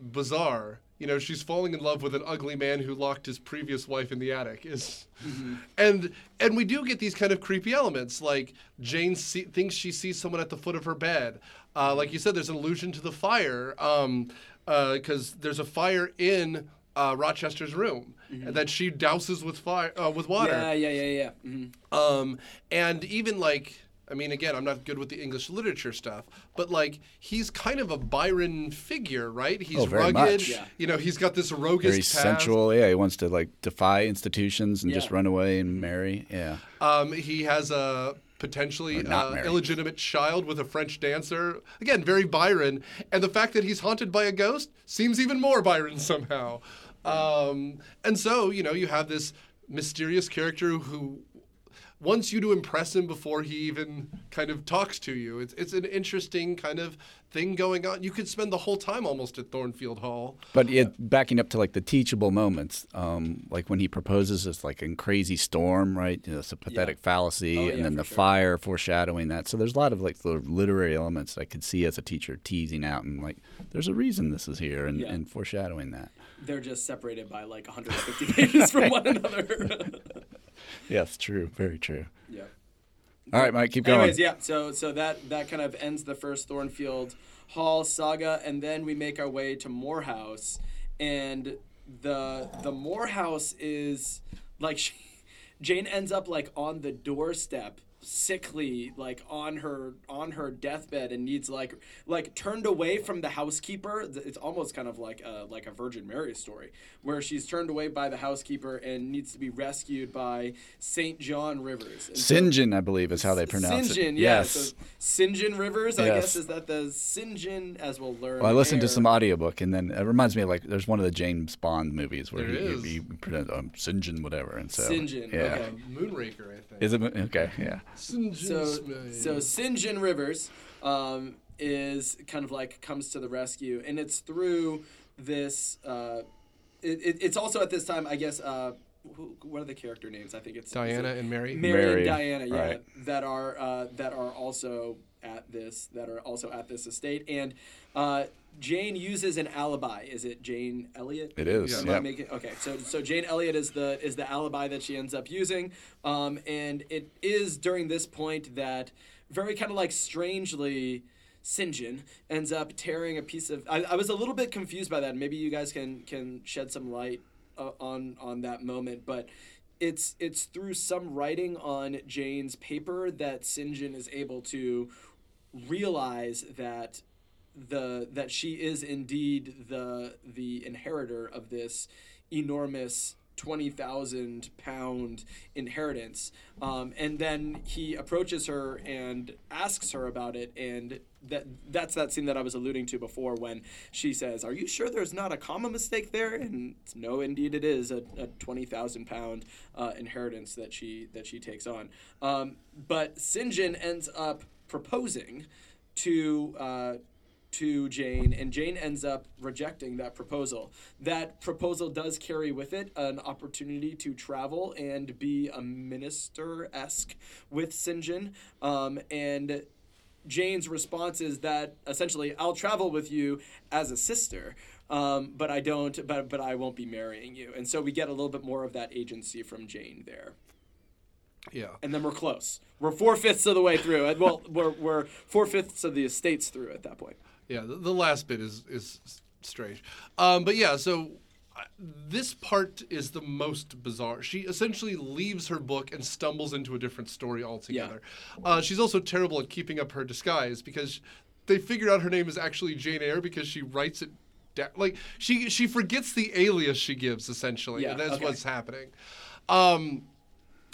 bizarre you know she's falling in love with an ugly man who locked his previous wife in the attic is mm-hmm. and and we do get these kind of creepy elements like jane see, thinks she sees someone at the foot of her bed uh, like you said there's an allusion to the fire because um, uh, there's a fire in uh, rochester's room mm-hmm. that she douses with fire uh, with water yeah yeah yeah yeah mm-hmm. um, and even like I mean, again, I'm not good with the English literature stuff, but like he's kind of a Byron figure, right? He's oh, rugged. Yeah. You know, he's got this roguish very sensual. Yeah, he wants to like defy institutions and yeah. just run away and marry. Yeah. Um, he has a potentially uh, illegitimate child with a French dancer. Again, very Byron. And the fact that he's haunted by a ghost seems even more Byron somehow. Um, and so, you know, you have this mysterious character who wants you to impress him before he even kind of talks to you. It's it's an interesting kind of thing going on. You could spend the whole time almost at Thornfield Hall. But it, backing up to like the teachable moments, um, like when he proposes this like in crazy storm, right? You know, it's a pathetic yeah. fallacy, oh, and yeah, then the sure. fire foreshadowing that. So there's a lot of like the literary elements I could see as a teacher teasing out and like, there's a reason this is here, and, yeah. and foreshadowing that. They're just separated by like 150 pages from one another. yes, true. Very true. Yeah. All right, Mike, keep going. Anyways, yeah. So so that that kind of ends the first Thornfield Hall saga, and then we make our way to Moor House, and the the Moor House is like she, Jane ends up like on the doorstep sickly like on her on her deathbed and needs like like turned away from the housekeeper it's almost kind of like a like a virgin mary story where she's turned away by the housekeeper and needs to be rescued by saint john rivers st john so, i believe is how they pronounce st. John, it yeah, yes so st. John rivers i guess is that the st. John as we'll learn well i listened to some audiobook and then it reminds me of like there's one of the james bond movies where there he, he, he pronounces um, st. John whatever and so st. John, yeah okay. moonraker i think is it okay yeah so, so St. John Rivers um, is kind of like comes to the rescue, and it's through this. Uh, it, it, it's also at this time, I guess. Uh, who, what are the character names? I think it's Diana it, and Mary. Mary, Mary, and Diana, yeah, right. that are uh, that are also at this that are also at this estate, and uh, Jane uses an alibi. Is it Jane Elliott? It is. Yeah. Making, okay, so so Jane Elliott is the is the alibi that she ends up using, um, and it is during this point that very kind of like strangely. St. John ends up tearing a piece of. I, I was a little bit confused by that. Maybe you guys can can shed some light uh, on on that moment, but it's it's through some writing on Jane's paper that St. John is able to realize that the that she is indeed the the inheritor of this enormous twenty thousand pound inheritance, um, and then he approaches her and asks her about it, and that that's that scene that I was alluding to before when she says, "Are you sure there's not a comma mistake there?" And no, indeed it is a, a twenty thousand pound uh, inheritance that she that she takes on. Um, but Sinjin ends up proposing to uh, to Jane, and Jane ends up rejecting that proposal. That proposal does carry with it an opportunity to travel and be a minister esque with St. Um, and Jane's response is that essentially, I'll travel with you as a sister. Um, but I don't, but, but I won't be marrying you. And so we get a little bit more of that agency from Jane there. Yeah. And then we're close. We're four fifths of the way through. Well, we're, we're four fifths of the estates through at that point. Yeah, the, the last bit is is strange, um, but yeah. So this part is the most bizarre. She essentially leaves her book and stumbles into a different story altogether. Yeah. Uh, she's also terrible at keeping up her disguise because they figured out her name is actually Jane Eyre because she writes it down. Like she she forgets the alias she gives essentially. Yeah, and that's okay. what's happening. Um,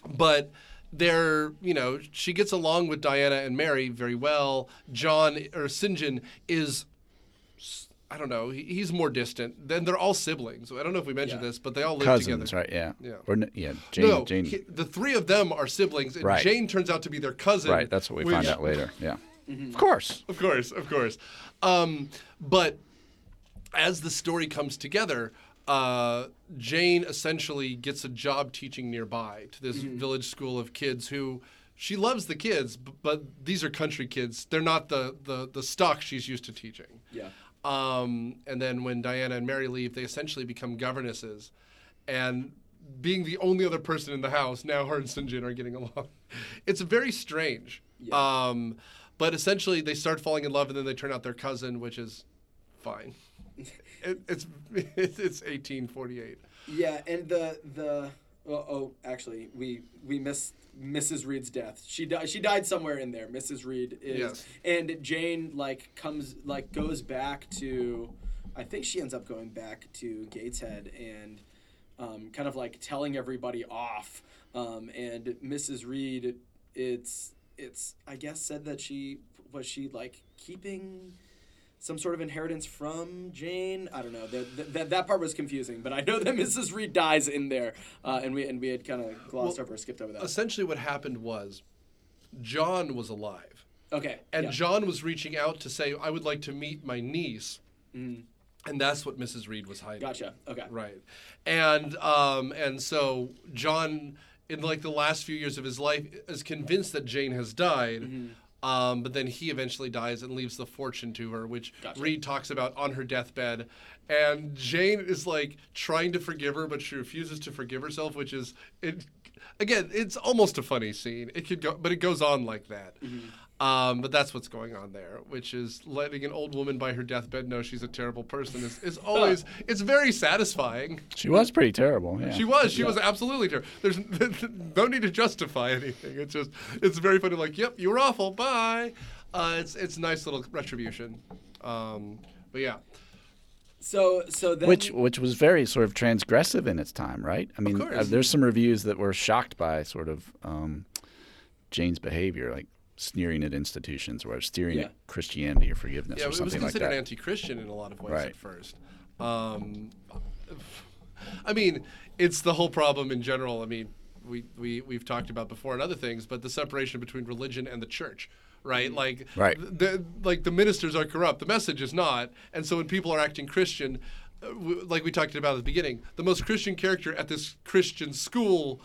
but they're you know she gets along with Diana and Mary very well. John or St. John is I don't know. he's more distant. Then they're all siblings. I don't know if we mentioned yeah. this, but they all live Cousins, together. right? Yeah. Yeah. Or yeah. Jane. No, Jane. He, the three of them are siblings, and right. Jane turns out to be their cousin. Right. That's what we which, find out later. Yeah. Mm-hmm. Of course. Of course. Of course. Um, but as the story comes together, uh, Jane essentially gets a job teaching nearby to this mm-hmm. village school of kids who she loves the kids, but these are country kids. They're not the the the stock she's used to teaching. Yeah. Um, and then when Diana and Mary leave, they essentially become governesses, and being the only other person in the house, now her and St. John are getting along. It's very strange. Yeah. Um, but essentially, they start falling in love, and then they turn out their cousin, which is fine it, it's it's 1848. Yeah, and the the well, oh actually we we missed Mrs. Reed's death. She died. She died somewhere in there. Mrs. Reed is, yes. and Jane like comes like goes back to, I think she ends up going back to Gateshead and, um, kind of like telling everybody off. Um, and Mrs. Reed, it's it's I guess said that she was she like keeping some sort of inheritance from Jane. I don't know. That that, that part was confusing, but I know that Mrs. Reed dies in there, uh, and we and we had kind of glossed well, over, skipped over that. Essentially, what happened was John was alive. Okay. And yeah. John was reaching out to say, "I would like to meet my niece." Mm. And that's what Mrs. Reed was hiding. Gotcha. Okay. Right. And um, and so John, in like the last few years of his life, is convinced that Jane has died. Mm-hmm um, but then he eventually dies and leaves the fortune to her, which gotcha. Reed talks about on her deathbed. And Jane is like trying to forgive her, but she refuses to forgive herself, which is it. Again, it's almost a funny scene. It could go, but it goes on like that. Mm-hmm. Um, but that's what's going on there, which is letting an old woman by her deathbed know she's a terrible person is, is always it's very satisfying. She was pretty terrible. Yeah. She was. She yeah. was absolutely terrible. There's no need to justify anything. It's just it's very funny. Like, yep, you were awful. Bye. Uh, it's it's nice little retribution. Um, but yeah. So so then which which was very sort of transgressive in its time, right? I mean, uh, there's some reviews that were shocked by sort of um, Jane's behavior, like sneering at institutions or steering yeah. at Christianity or forgiveness yeah, or something like that. it was considered anti-Christian in a lot of ways right. at first. Um, I mean, it's the whole problem in general. I mean, we, we, we've talked about before and other things, but the separation between religion and the church right? Mm-hmm. Like, right. The, like the ministers are corrupt. The message is not. And so when people are acting Christian, uh, like we talked about at the beginning, the most Christian character at this Christian school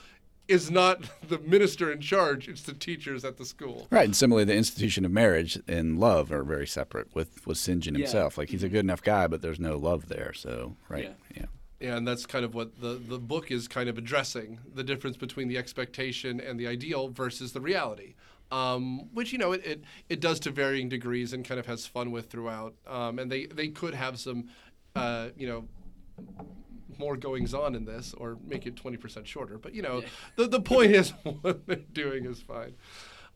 is not the minister in charge; it's the teachers at the school. Right, and similarly, the institution of marriage and love are very separate. With with St. John himself, yeah. like he's a good enough guy, but there's no love there. So, right, yeah. yeah. Yeah, and that's kind of what the, the book is kind of addressing the difference between the expectation and the ideal versus the reality. Um, which you know it, it, it does to varying degrees and kind of has fun with throughout. Um, and they, they could have some, uh, you know, more goings on in this or make it 20% shorter. But, you know, yeah. the, the point is what they're doing is fine.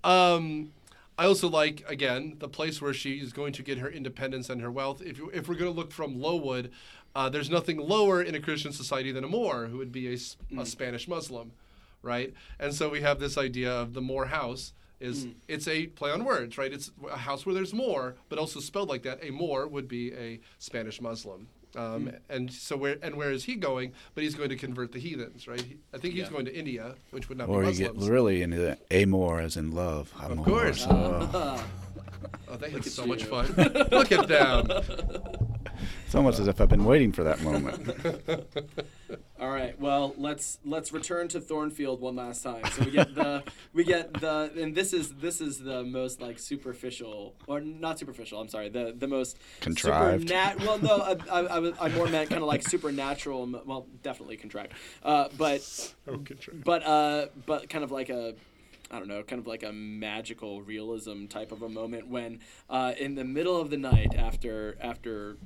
Um, I also like, again, the place where she's going to get her independence and her wealth. If, you, if we're going to look from Lowood, uh, there's nothing lower in a Christian society than a Moor, who would be a, mm. a Spanish Muslim, right? And so we have this idea of the Moor house is mm. it's a play on words, right? It's a house where there's more, but also spelled like that. A Moor would be a Spanish Muslim. Um, Hmm. And so where and where is he going? But he's going to convert the heathens, right? He- I think he's Yeah. going to India, which would not Or be you get really into the amor as in love. Amor. course. Oh. oh, they had so much fun. Look at them. It's almost as if I've been waiting for that moment. All right. Well, let's let's return to Thornfield one last time. So we get the we get the and this is this is the most like superficial or not superficial. I'm sorry. The the most Contrived. supernat- well, no, I, I, I, I more meant kind of like supernatural. Well, definitely contrived. Uh, but Okay, true. but uh, but kind of like a. I don't know, kind of like a magical realism type of a moment when, uh, in the middle of the night, after after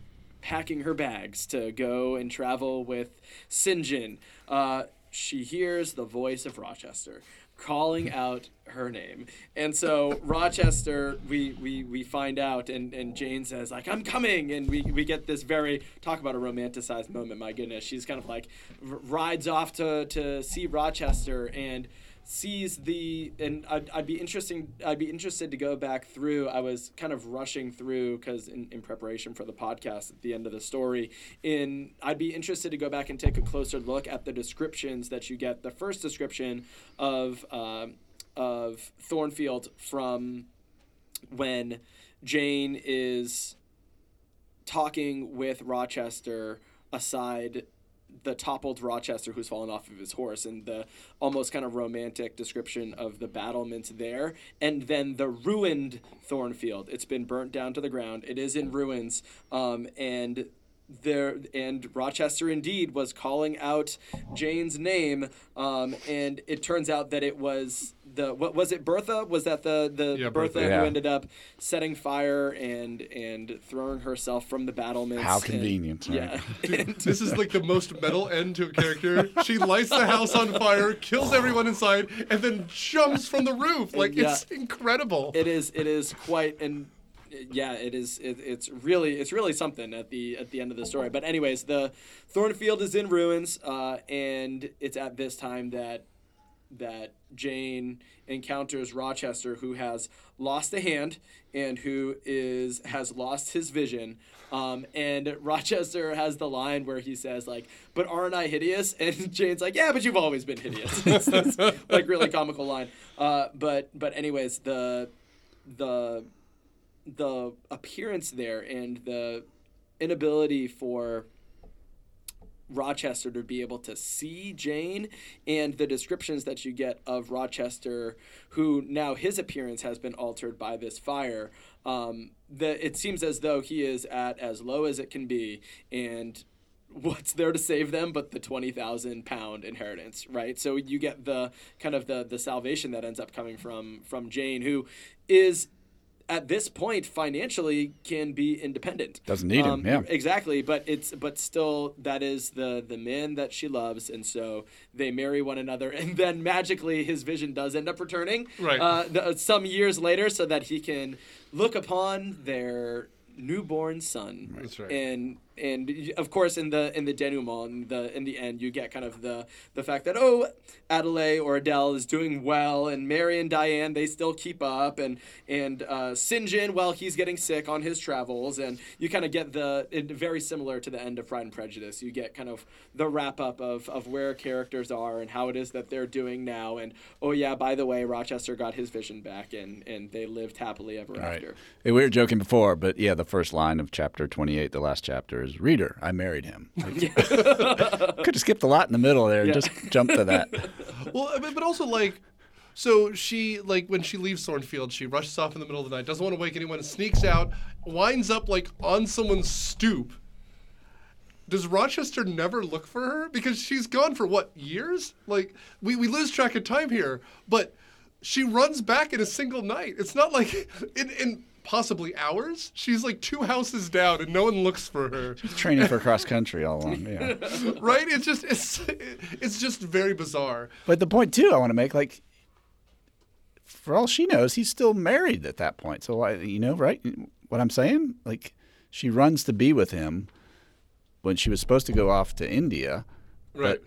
packing her bags to go and travel with Sinjin, uh, she hears the voice of Rochester calling out her name. And so Rochester, we, we, we find out, and, and Jane says, like, I'm coming. And we, we get this very, talk about a romanticized moment, my goodness. She's kind of like, r- rides off to, to see Rochester and sees the and I'd, I'd be interesting I'd be interested to go back through. I was kind of rushing through because in, in preparation for the podcast at the end of the story in I'd be interested to go back and take a closer look at the descriptions that you get the first description of um of Thornfield from when Jane is talking with Rochester aside the toppled Rochester who's fallen off of his horse and the almost kind of romantic description of the battlements there. And then the ruined Thornfield. It's been burnt down to the ground. It is in ruins. Um, and there and Rochester indeed was calling out Jane's name um, and it turns out that it was the what was it Bertha was that the the Yeah, Bertha, Bertha. who ended up setting fire and and throwing herself from the battlements How and- convenient, right? yeah And- This is like the most metal end to a character. She lights the house on fire, kills everyone inside, and then jumps from the roof. Like Yeah. it's incredible. it is it is quite and yeah it is it, it's really it's really something at the at the end of the story. But anyways the thornfield is in ruins uh, and it's at this time that that jane encounters rochester who has lost a hand and who is has lost his vision. Um, and rochester has the line where he says like but aren't i hideous? And jane's like yeah but you've always been hideous. It's this, like really comical line. Uh, but but anyways the the the appearance there and the inability for Rochester to be able to see Jane and the descriptions that you get of Rochester, who now his appearance has been altered by this fire. Um, the, it seems as though he is at as low as it can be, and what's there to save them but the 20,000 pound inheritance, right? So you get the kind of the the salvation that ends up coming from from Jane, who is at this point financially can be independent. Doesn't need him, Um, yeah. Exactly, but it's but still that is the the man that she loves, and so they marry one another, and then magically his vision does end up returning, Right. Uh, the, some years later, so that he can look upon their newborn son. That's right. And and of course in the in the denouement, in the in the end, you get kind of the the fact that oh, Adelaide or Adele is doing well, and Mary and Diane they still keep up, and and uh, Sinjin, well, he's getting sick on his travels, and you kind of get the it, very similar to the end of Pride and Prejudice. You get kind of the wrap up of of where characters are and how it is that they're doing now, and oh yeah, by the way, Rochester got his vision back, and and they lived happily ever Right. after. Hey, we were joking before, but yeah, the first line of chapter 28, the last chapter, is Reader, I married him. Could have skipped a lot in the middle there and Yeah. just jumped to that. Well, but but also like, so she like when she leaves Thornfield, she rushes off in the middle of the night, doesn't want to wake anyone, sneaks out, winds up like on someone's stoop. Does Rochester never look for her because she's gone for what years? Like we we lose track of time here, but she runs back in a single night. It's not like in in possibly hours. She's like two houses down and no one looks for her. She's Training for cross country all along. Yeah. right? It's just it's it's just very bizarre. But the point too, I want to make like, for all she knows, he's still married at that point. So I, you know, right? What I'm saying, like, she runs to be with him when she was supposed to go off to India, Right.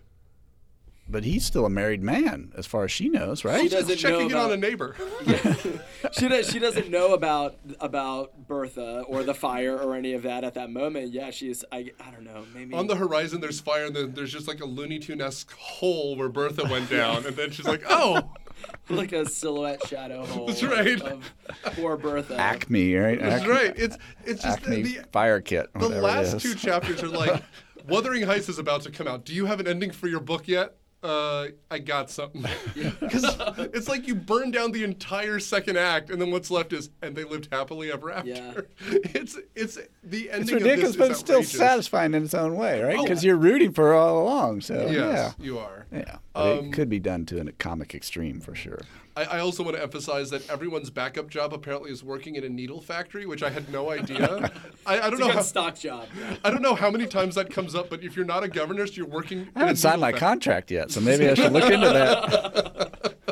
But he's still a married man, as far as she knows, right? She doesn't checking know it on about- a neighbor. she does, she doesn't know about about Bertha or the fire or any of that at that moment. Yeah, she's I, I don't know maybe on the horizon, there's fire, and then there's just like a Looney Tune-esque hole where Bertha went down, and then she's like, "Oh, like a silhouette shadow hole. That's right. Of, poor Bertha. Acme, right? that's right." It's it's just Acme the fire kit. the last two chapters are like, "Wuthering Heights is about to come out. Do you have an ending for your book yet?" Uh, I got something. Because it's like you burn down the entire second act, and then what's left is, and they lived happily ever after. Yeah. It's it's the ending. It's ridiculous, of this but is it's still outrageous. satisfying in its own way, right? Oh. Because you're rooting for her all along. So Yes, you are. yeah, yeah. But Um, it could be done to a comic extreme for sure. I, I also want to emphasize that everyone's backup job apparently is working in a needle factory, which I had no idea. I, I don't It's a know good how stock job. yeah. I don't know how many times that comes up, but if you're not a governess, you're working. I haven't signed my contract yet, so maybe I should look into that.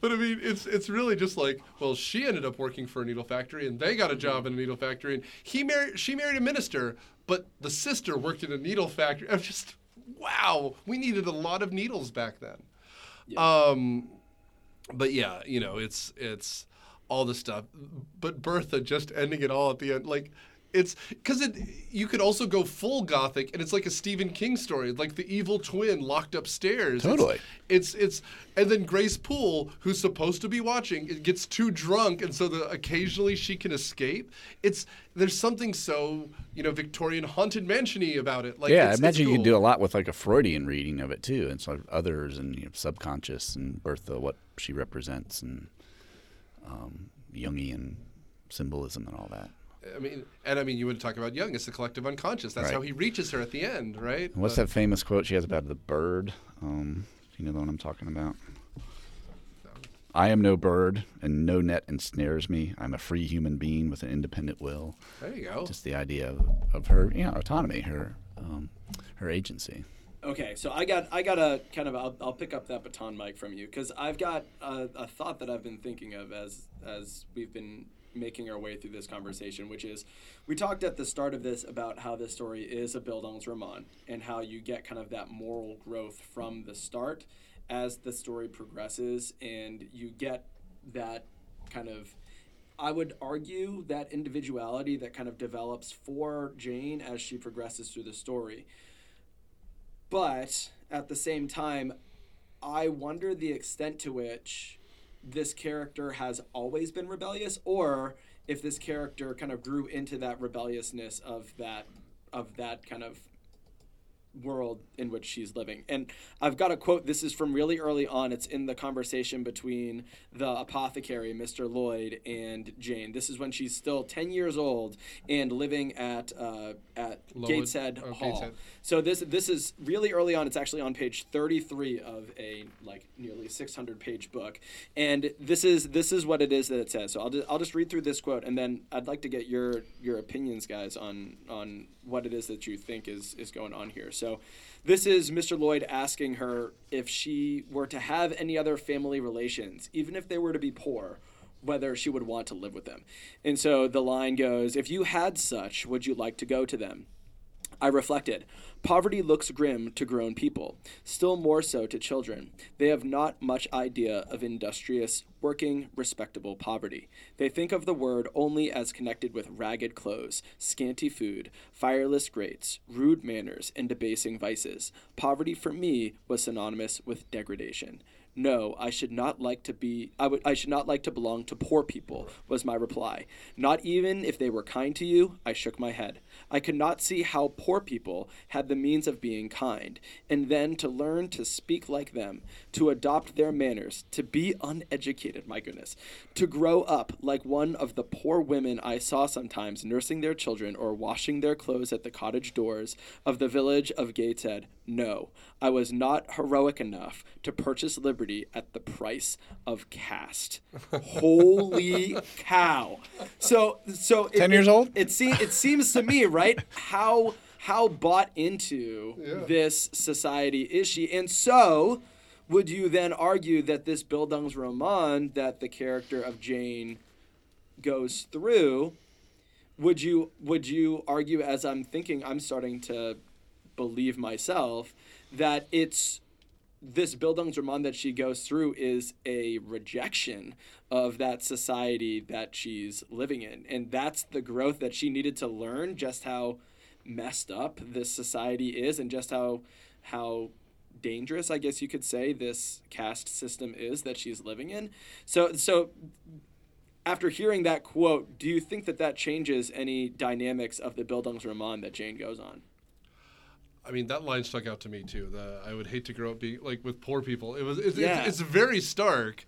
But I mean, it's it's really just like, well, she ended up working for a needle factory, and they got a job in a needle factory, and he married, she married a minister, but the sister worked in a needle factory. I'm just, wow, we needed a lot of needles back then. Um, but yeah, you know, it's it's all the stuff. But Bertha just ending it all at the end, like it's because it you could also go full gothic, and it's like a Stephen King story, like the evil twin locked upstairs. Totally. It's it's and then Grace Poole, who's supposed to be watching, it gets too drunk, and so the, occasionally she can escape. It's there's something so you know Victorian haunted mansiony about it. Like yeah, I imagine it's you could do a lot with like a Freudian reading of it too, and sort of others and you know, subconscious and Bertha, what she represents, and um, Jungian symbolism and all that. I mean, and I mean, you would talk about Jung. It's the collective unconscious. That's Right. how he reaches her at the end, right? And what's Uh, that famous quote she has about the bird? Um, you know the one I'm talking about. I am no bird, and no net ensnares me. I'm a free human being with an independent will. There you go. Just the idea of, of her, you know, autonomy, her, um, her agency. Okay, so I got I got a kind of I'll, I'll pick up that baton Mike from you because I've got a, a thought that I've been thinking of as as we've been making our way through this conversation, which is we talked at the start of this about how this story is a Bildungsroman and how you get kind of that moral growth from the start as the story progresses and you get that kind of I would argue that individuality that kind of develops for Jane as she progresses through the story. But at the same time, I wonder the extent to which this character has always been rebellious or if this character kind of grew into that rebelliousness of that of that kind of world in which she's living. And I've got a quote. This is from really early on. It's in the conversation between the apothecary, Mr. Lloyd, and Jane. This is when she's still 10 years old and living at uh, at Gateshead oh, Hall. Gateshead. So this this is really early on. It's actually on page 33 of a like nearly 600 page book, and this is this is what it is that it says. So I'll just, I'll just read through this quote, and then I'd like to get your your opinions, guys, on on what it is that you think is is going on here. So this is Mr. Lloyd asking her if she were to have any other family relations, even if they were to be poor whether she would want to live with them. And so the line goes, If you had such, would you like to go to them? I reflected. Poverty looks grim to grown people, still more so to children. They have not much idea of industrious, working, respectable poverty. They think of the word only as connected with ragged clothes, scanty food, fireless grates, rude manners, and debasing vices. Poverty for me was synonymous with degradation. No, I should not like to be I would I should not like to belong to poor people, was my reply. Not even if they were kind to you, I shook my head. I could not see how poor people had the means of being kind, and then to learn to speak like them, to adopt their manners, to be uneducated, my goodness, to grow up like one of the poor women I saw sometimes nursing their children or washing their clothes at the cottage doors of the village of Gateshead. No, I was not heroic enough to purchase liberty at the price of caste. Holy cow! So, so it- 10 years old? It seems it seems to me right how how bought into this society is she, and so would you then argue that this Bildungsroman that the character of Jane goes through? Would you would you argue as I'm thinking I'm starting to believe myself that it's this Bildungsroman that she goes through is a rejection of that society that she's living in. And that's the growth that she needed to learn just how messed up this society is and just how how dangerous I guess you could say this caste system is that she's living in. So so after hearing that quote, do you think that that changes any dynamics of the Bildungsroman that Jane goes on? I mean, that line stuck out to me too. The I would hate to grow up being like with poor people. It was it's, yeah. it's, it's very stark.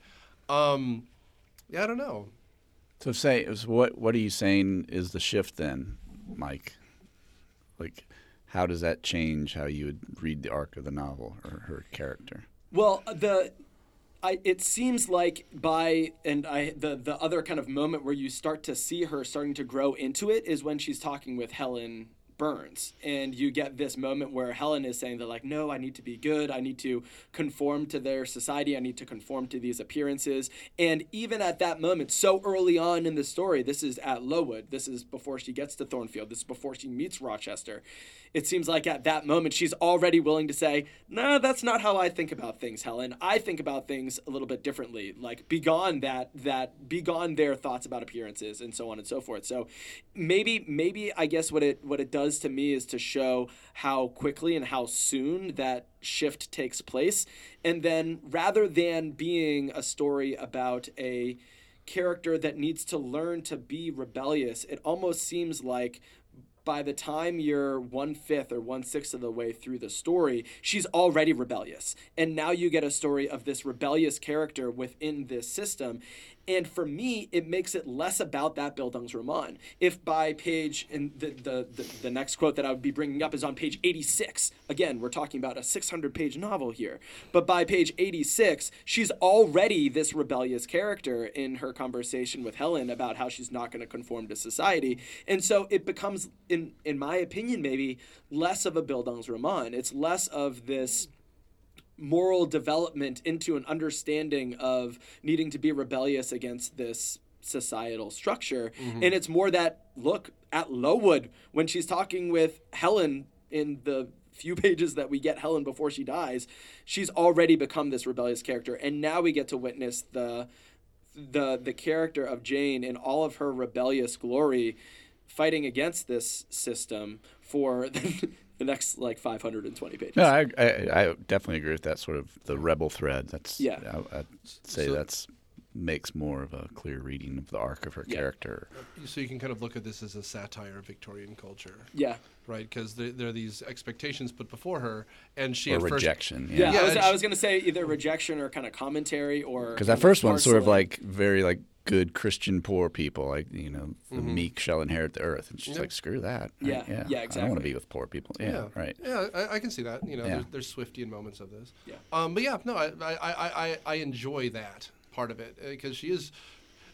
Um, yeah, I don't know. So say what what are you saying is the shift then, Mike? Like, how does that change how you would read the arc of the novel or her character? Well, the I, it seems like by and I the the other kind of moment where you start to see her starting to grow into it is when she's talking with Helen Burns. And you get this moment where Helen is saying that, like, no, I need to be good. I need to conform to their society. I need to conform to these appearances. And even at that moment, so early on in the story, this is at Lowood. This is before she gets to Thornfield. This is before she meets Rochester it seems like at that moment she's already willing to say, "No, that's not how I think about things, Helen. I think about things a little bit differently. Like begone that that begone their thoughts about appearances and so on and so forth." So maybe maybe I guess what it what it does to me is to show how quickly and how soon that shift takes place, and then rather than being a story about a character that needs to learn to be rebellious, it almost seems like by the time you're one fifth or one sixth of the way through the story, she's already rebellious. And now you get a story of this rebellious character within this system. And for me, it makes it less about that Bildungsroman. If by page, and the, the, the, the, next quote that I would be bringing up is on page 86. Again, we're talking about a 600 page novel here. But by page 86, she's already this rebellious character in her conversation with Helen about how she's not going to conform to society. And so it becomes, in, in my opinion, maybe less of a Bildungsroman. It's less of this moral development into an understanding of needing to be rebellious against this societal structure. Mm-hmm. And it's more that look at Lowood when she's talking with Helen in the few pages that we get Helen before she dies, she's already become this rebellious character. And now we get to witness the the the character of Jane in all of her rebellious glory fighting against this system for the next like 520 pages. No, I, I, I definitely agree with that sort of the rebel thread. That's yeah. I, would say so, that's makes more of a clear reading of the arc of her yeah. character. So you can kind of look at this as a satire of Victorian culture. Yeah. Right, because there, there, are these expectations put before her, and she or at rejection. First, yeah, yeah, yeah I was, was going to say either rejection or kind of commentary or because that first one's sort of like very like good Christian poor people, like you know, the mm-hmm. meek shall inherit the earth, and she's yeah. like, screw that. Right? Yeah, yeah, yeah, exactly. I don't want to be with poor people. Yeah, yeah. right. Yeah, I, I, can see that. You know, yeah. there's, there's Swiftian moments of this. Yeah. Um, but yeah, no, I, I, I, I enjoy that part of it because uh, she is.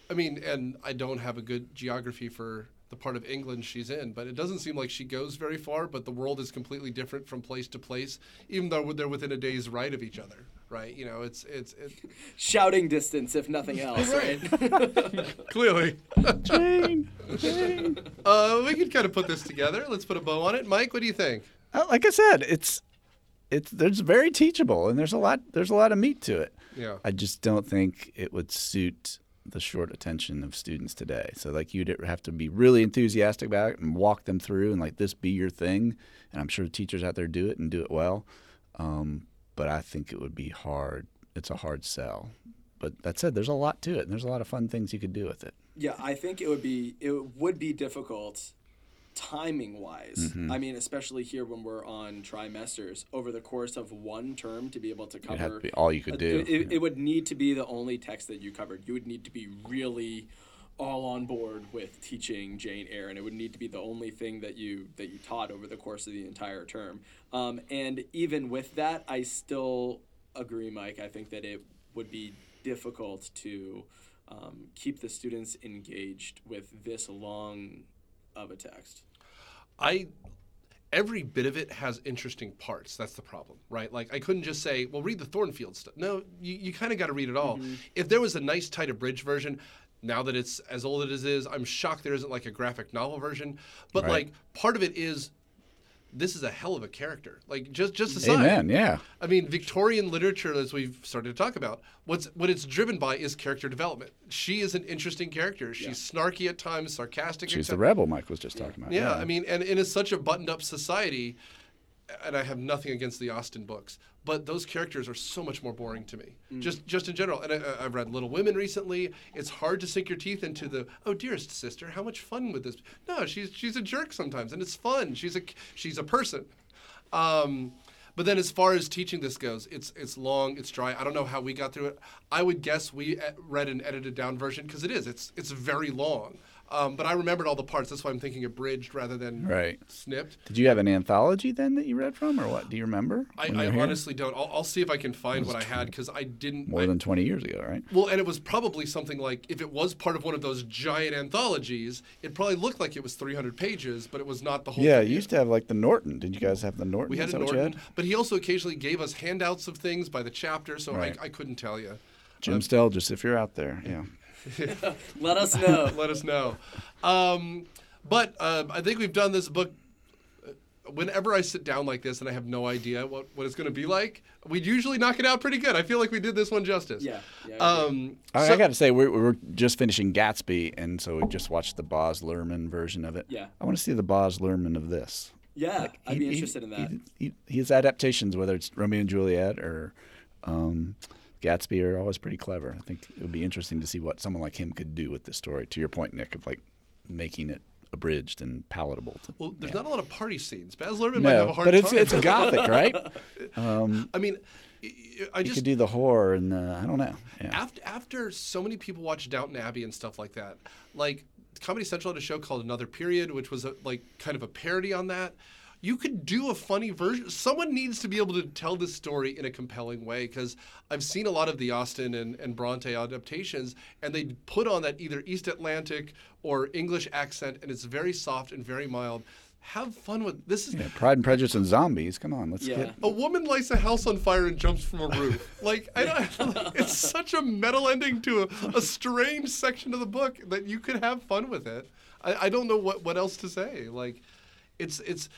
I mean, and I don't have a good geography for the part of England she's in, but it doesn't seem like she goes very far. But the world is completely different from place to place, even though they're within a day's ride of each other right? You know, it's it's, it's shouting distance if nothing else, right? Clearly. Jane, Jane. Uh, we can kind of put this together. Let's put a bow on it. Mike, what do you think? Uh, like I said, it's it's there's very teachable and there's a lot there's a lot of meat to it. Yeah. I just don't think it would suit the short attention of students today. So like you'd have to be really enthusiastic about it and walk them through and like this be your thing. And I'm sure teachers out there do it and do it well. Um, but I think it would be hard. It's a hard sell. But that said, there's a lot to it, and there's a lot of fun things you could do with it. Yeah, I think it would be it would be difficult timing wise. Mm-hmm. I mean, especially here when we're on trimesters over the course of one term to be able to cover to all you could do. It, it, it, would need to be the only text that you covered. You would need to be really all on board with teaching Jane Eyre, and it would need to be the only thing that you that you taught over the course of the entire term. Um, and even with that, I still agree, Mike. I think that it would be difficult to um, keep the students engaged with this long of a text. I every bit of it has interesting parts. That's the problem, right? Like I couldn't just say, "Well, read the Thornfield stuff." No, you, you kind of got to read it all. Mm-hmm. If there was a nice, tight abridged version, now that it's as old as it is, I'm shocked there isn't like a graphic novel version. But right. like part of it is this is a hell of a character. Like just just aside. Amen. Yeah. I mean, Victorian literature, as we've started to talk about, what's what it's driven by is character development. She is an interesting character. She's snarky at times, sarcastic. She's the rebel Mike was just talking about. yeah, I mean, and, and in such a buttoned up society, and I have nothing against the Austen books, but those characters are so much more boring to me, just just in general. And I, I've read Little Women recently. It's hard to sink your teeth into the oh dearest sister, how much fun with this? Be? No, she's she's a jerk sometimes, and it's fun. She's a she's a person. Um, but then, as far as teaching this goes, it's it's long, it's dry. I don't know how we got through it. I would guess we read an edited down version because it is. It's it's very long. Um, but I remembered all the parts. That's why I'm thinking abridged rather than Right. snipped. Did you have an anthology then that you read from, or what? Do you remember? I, I honestly don't. I'll, I'll see if I can find what I had because I didn't. more I- than 20 years ago, right? well, and it was probably something like if it was part of one of those giant anthologies, it probably looked like it was 300 pages, but it was not the whole. Yeah, thing. you used to have like the Norton. Did you guys have the Norton? We had a that what you Norton, had? but he also occasionally gave us handouts of things by the chapter, so Right. I, I couldn't tell you. Jim Stelgis, if you're out there, yeah. Let us know. Let us know. Um, but uh, I think we've done this book. uh, Whenever I sit down like this and I have no idea what, what it's going to be like, we'd usually knock it out pretty good. I feel like we did this one justice. Yeah, yeah, I. Um, I, so- I got to say, we're, we're just finishing Gatsby, and so we just watched the Baz Luhrmann version of it. Yeah. I want to see the Baz Luhrmann of this. yeah, I'd be He- he- interested in that. He, he, his adaptations, whether it's Romeo and Juliet or um, Gatsby, are always pretty clever. I think it would be interesting to see what someone like him could do with this story. To your point, Nic, of like making it abridged and palatable. To, well, there's not a lot of party scenes. Baz Luhrmann might have a no, hard but it's time. it's gothic, right? Um, I mean, I- just could do the horror and I don't know. Yeah. after after so many people watch Downton Abbey and stuff like that, like Comedy Central had a show called Another Period, which was a, like kind of a parody on that. You could do a funny version. Someone needs to be able to tell this story in a compelling way because I've seen a lot of the Austen and, and Bronte adaptations, and they put on that either East Atlantic or English accent, and it's very soft and very mild. Have fun with this. Is Yeah, Pride and Prejudice and zombies. Come on, let's Yeah. get a woman lights a house on fire and jumps from a roof. Like I don't, like, it's such a metal ending to a, a strange section of the book that you could have fun with it. I, I don't know what, what else to say. Like, it's it's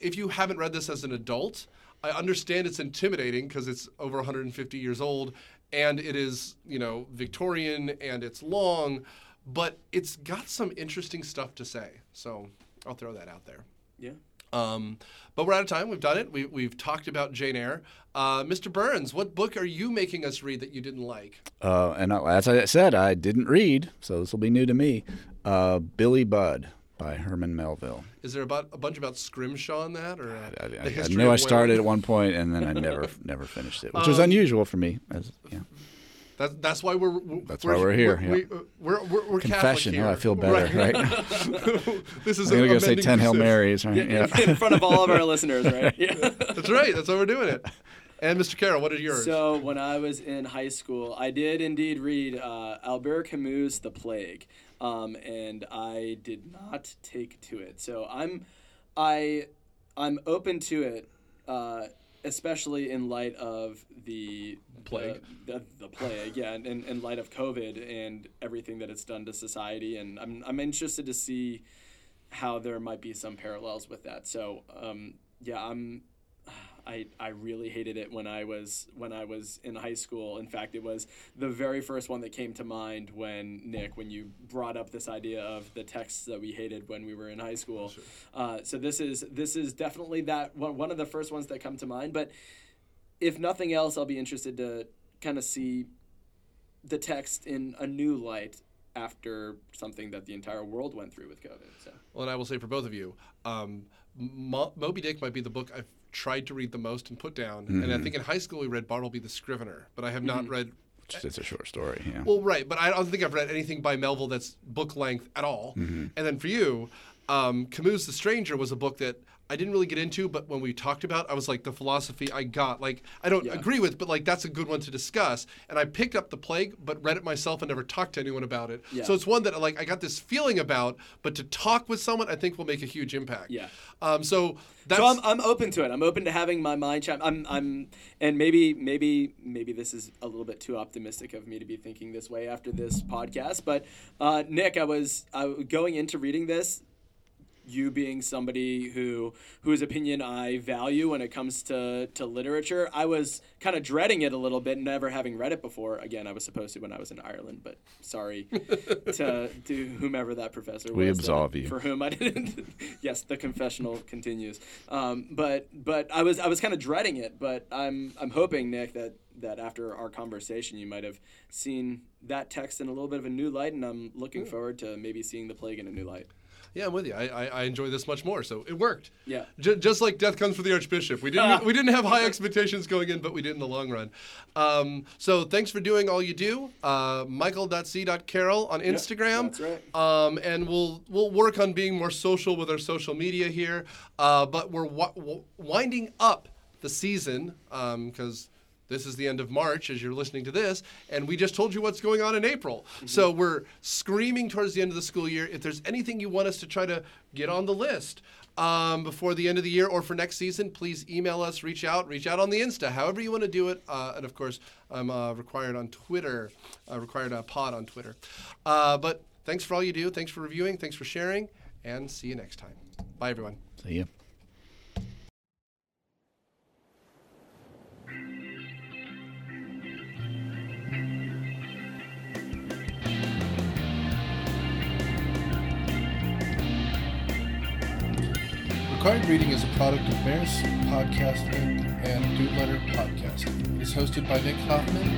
if you haven't read this as an adult, I understand it's intimidating because it's over 150 years old and it is you know Victorian and it's long, but it's got some interesting stuff to say. So I'll throw that out there. Yeah. Um, but we're out of time. We've done it. We, we've talked about Jane Eyre. Uh, Mr. Burns, what book are you making us read that you didn't like? Uh, and I- as I said, I didn't read, so this will be new to me. Uh, Billy Budd by Herman Melville. Is there about a bunch about Scrimshaw in that, or uh, I, the I, I knew I started at one point and then I never never finished it, which was Um, unusual for me. As yeah. That's that's why we're, we're That's why we're here, We're, yeah. we're, we're, we're Confession. Here. Oh, I feel better, right? this is I'm gonna go say ten Hail. Marys, right? Yeah. in front of all of our listeners, right? Yeah. That's right. That's why we're doing it. And Mr. Carroll, what is yours? So when I was in high school, I did indeed read uh, Albert Camus' *The Plague*, um, and I did not take to it. So I'm, I, I'm open to it, uh, especially in light of the Plague. the, the, the plague, yeah, and in, in light of COVID and everything that it's done to society, and I'm I'm interested to see how there might be some parallels with that. So um, yeah, I'm. I, I really hated it when I was when I was in high school. In fact, it was the very first one that came to mind when Nic, when you brought up this idea of the texts that we hated when we were in high school. Uh, so this is this is definitely that one, one of the first ones that come to mind. But if nothing else, I'll be interested to kind of see the text in a new light after something that the entire world went through with COVID. So Well, and I will say for both of you, um, Mo- Moby Dick might be the book I've tried to read the most and put down. And I mm-hmm. think in high school we read Bartleby the Scrivener, but I have not mm-hmm. read. Just it's a short story. Yeah. Well, right, but I don't think I've read anything by Melville that's book length at all. Mm-hmm. And then for you, um, Camus' The Stranger was a book that I didn't really get into, but when we talked about, I was like, the philosophy I got, like, I don't Yeah. agree with, but like, that's a good one to discuss. And I picked up The Plague, but read it myself and never talked to anyone about it. Yeah. So it's one that like I got this feeling about, but to talk with someone, I think will make a huge impact. Yeah. Um, so that's so I'm, I'm open to it. I'm open to having my mind chime. I'm I'm and maybe maybe maybe this is a little bit too optimistic of me to be thinking this way after this podcast. But uh, Nic, I was I, was going into reading this. You being somebody who whose opinion I value when it comes to, to literature, I was kind of dreading it a little bit, never having read it before. Again, I was supposed to when I was in Ireland, but sorry to to whomever that professor we was. absolve that, you for whom I didn't. yes, the confessional continues. Um, but but I was I was kind of dreading it, but I'm I'm hoping Nic that that after our conversation you might have seen that text in a little bit of a new light, and I'm looking forward to maybe seeing the plague in a new light. Yeah, I'm with you. I, I, I enjoy this much more, so it worked. Yeah. J- just like Death Comes for the Archbishop. We didn't we didn't have high expectations going in, but we did in the long run. Um, so thanks for doing all you do. Uh, Michael.c.carroll on Instagram. that's right. Um, and we'll we'll work on being more social with our social media here. Uh, but we're winding up the season because this is the end of March as you're listening to this, and we just told you what's going on in April. So we're screaming towards the end of the school year. If there's anything you want us to try to get on the list um, before the end of the year or for next season, please email us, reach out, reach out on the Insta, however you want to do it. Uh, and of course, I'm uh, required on Twitter, uh, required uh, pod on Twitter. Uh, but thanks for all you do. Thanks for reviewing. Thanks for sharing. And see you next time. Bye, everyone. See ya. Required Reading is a product of Maris Podcast and Doodletter Podcasting. It is hosted by Nic Hoffman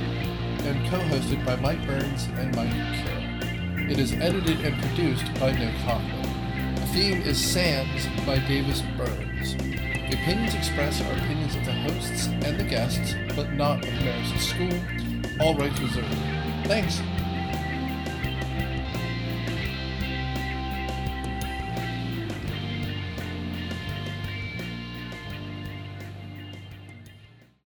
and co-hosted by Mike Burns and Mike Carroll. It is edited and produced by Nic Hoffman. The theme is Sands by Davis Burns. The opinions expressed are opinions of the hosts and the guests, but not of Maris' school. All rights reserved. Thanks.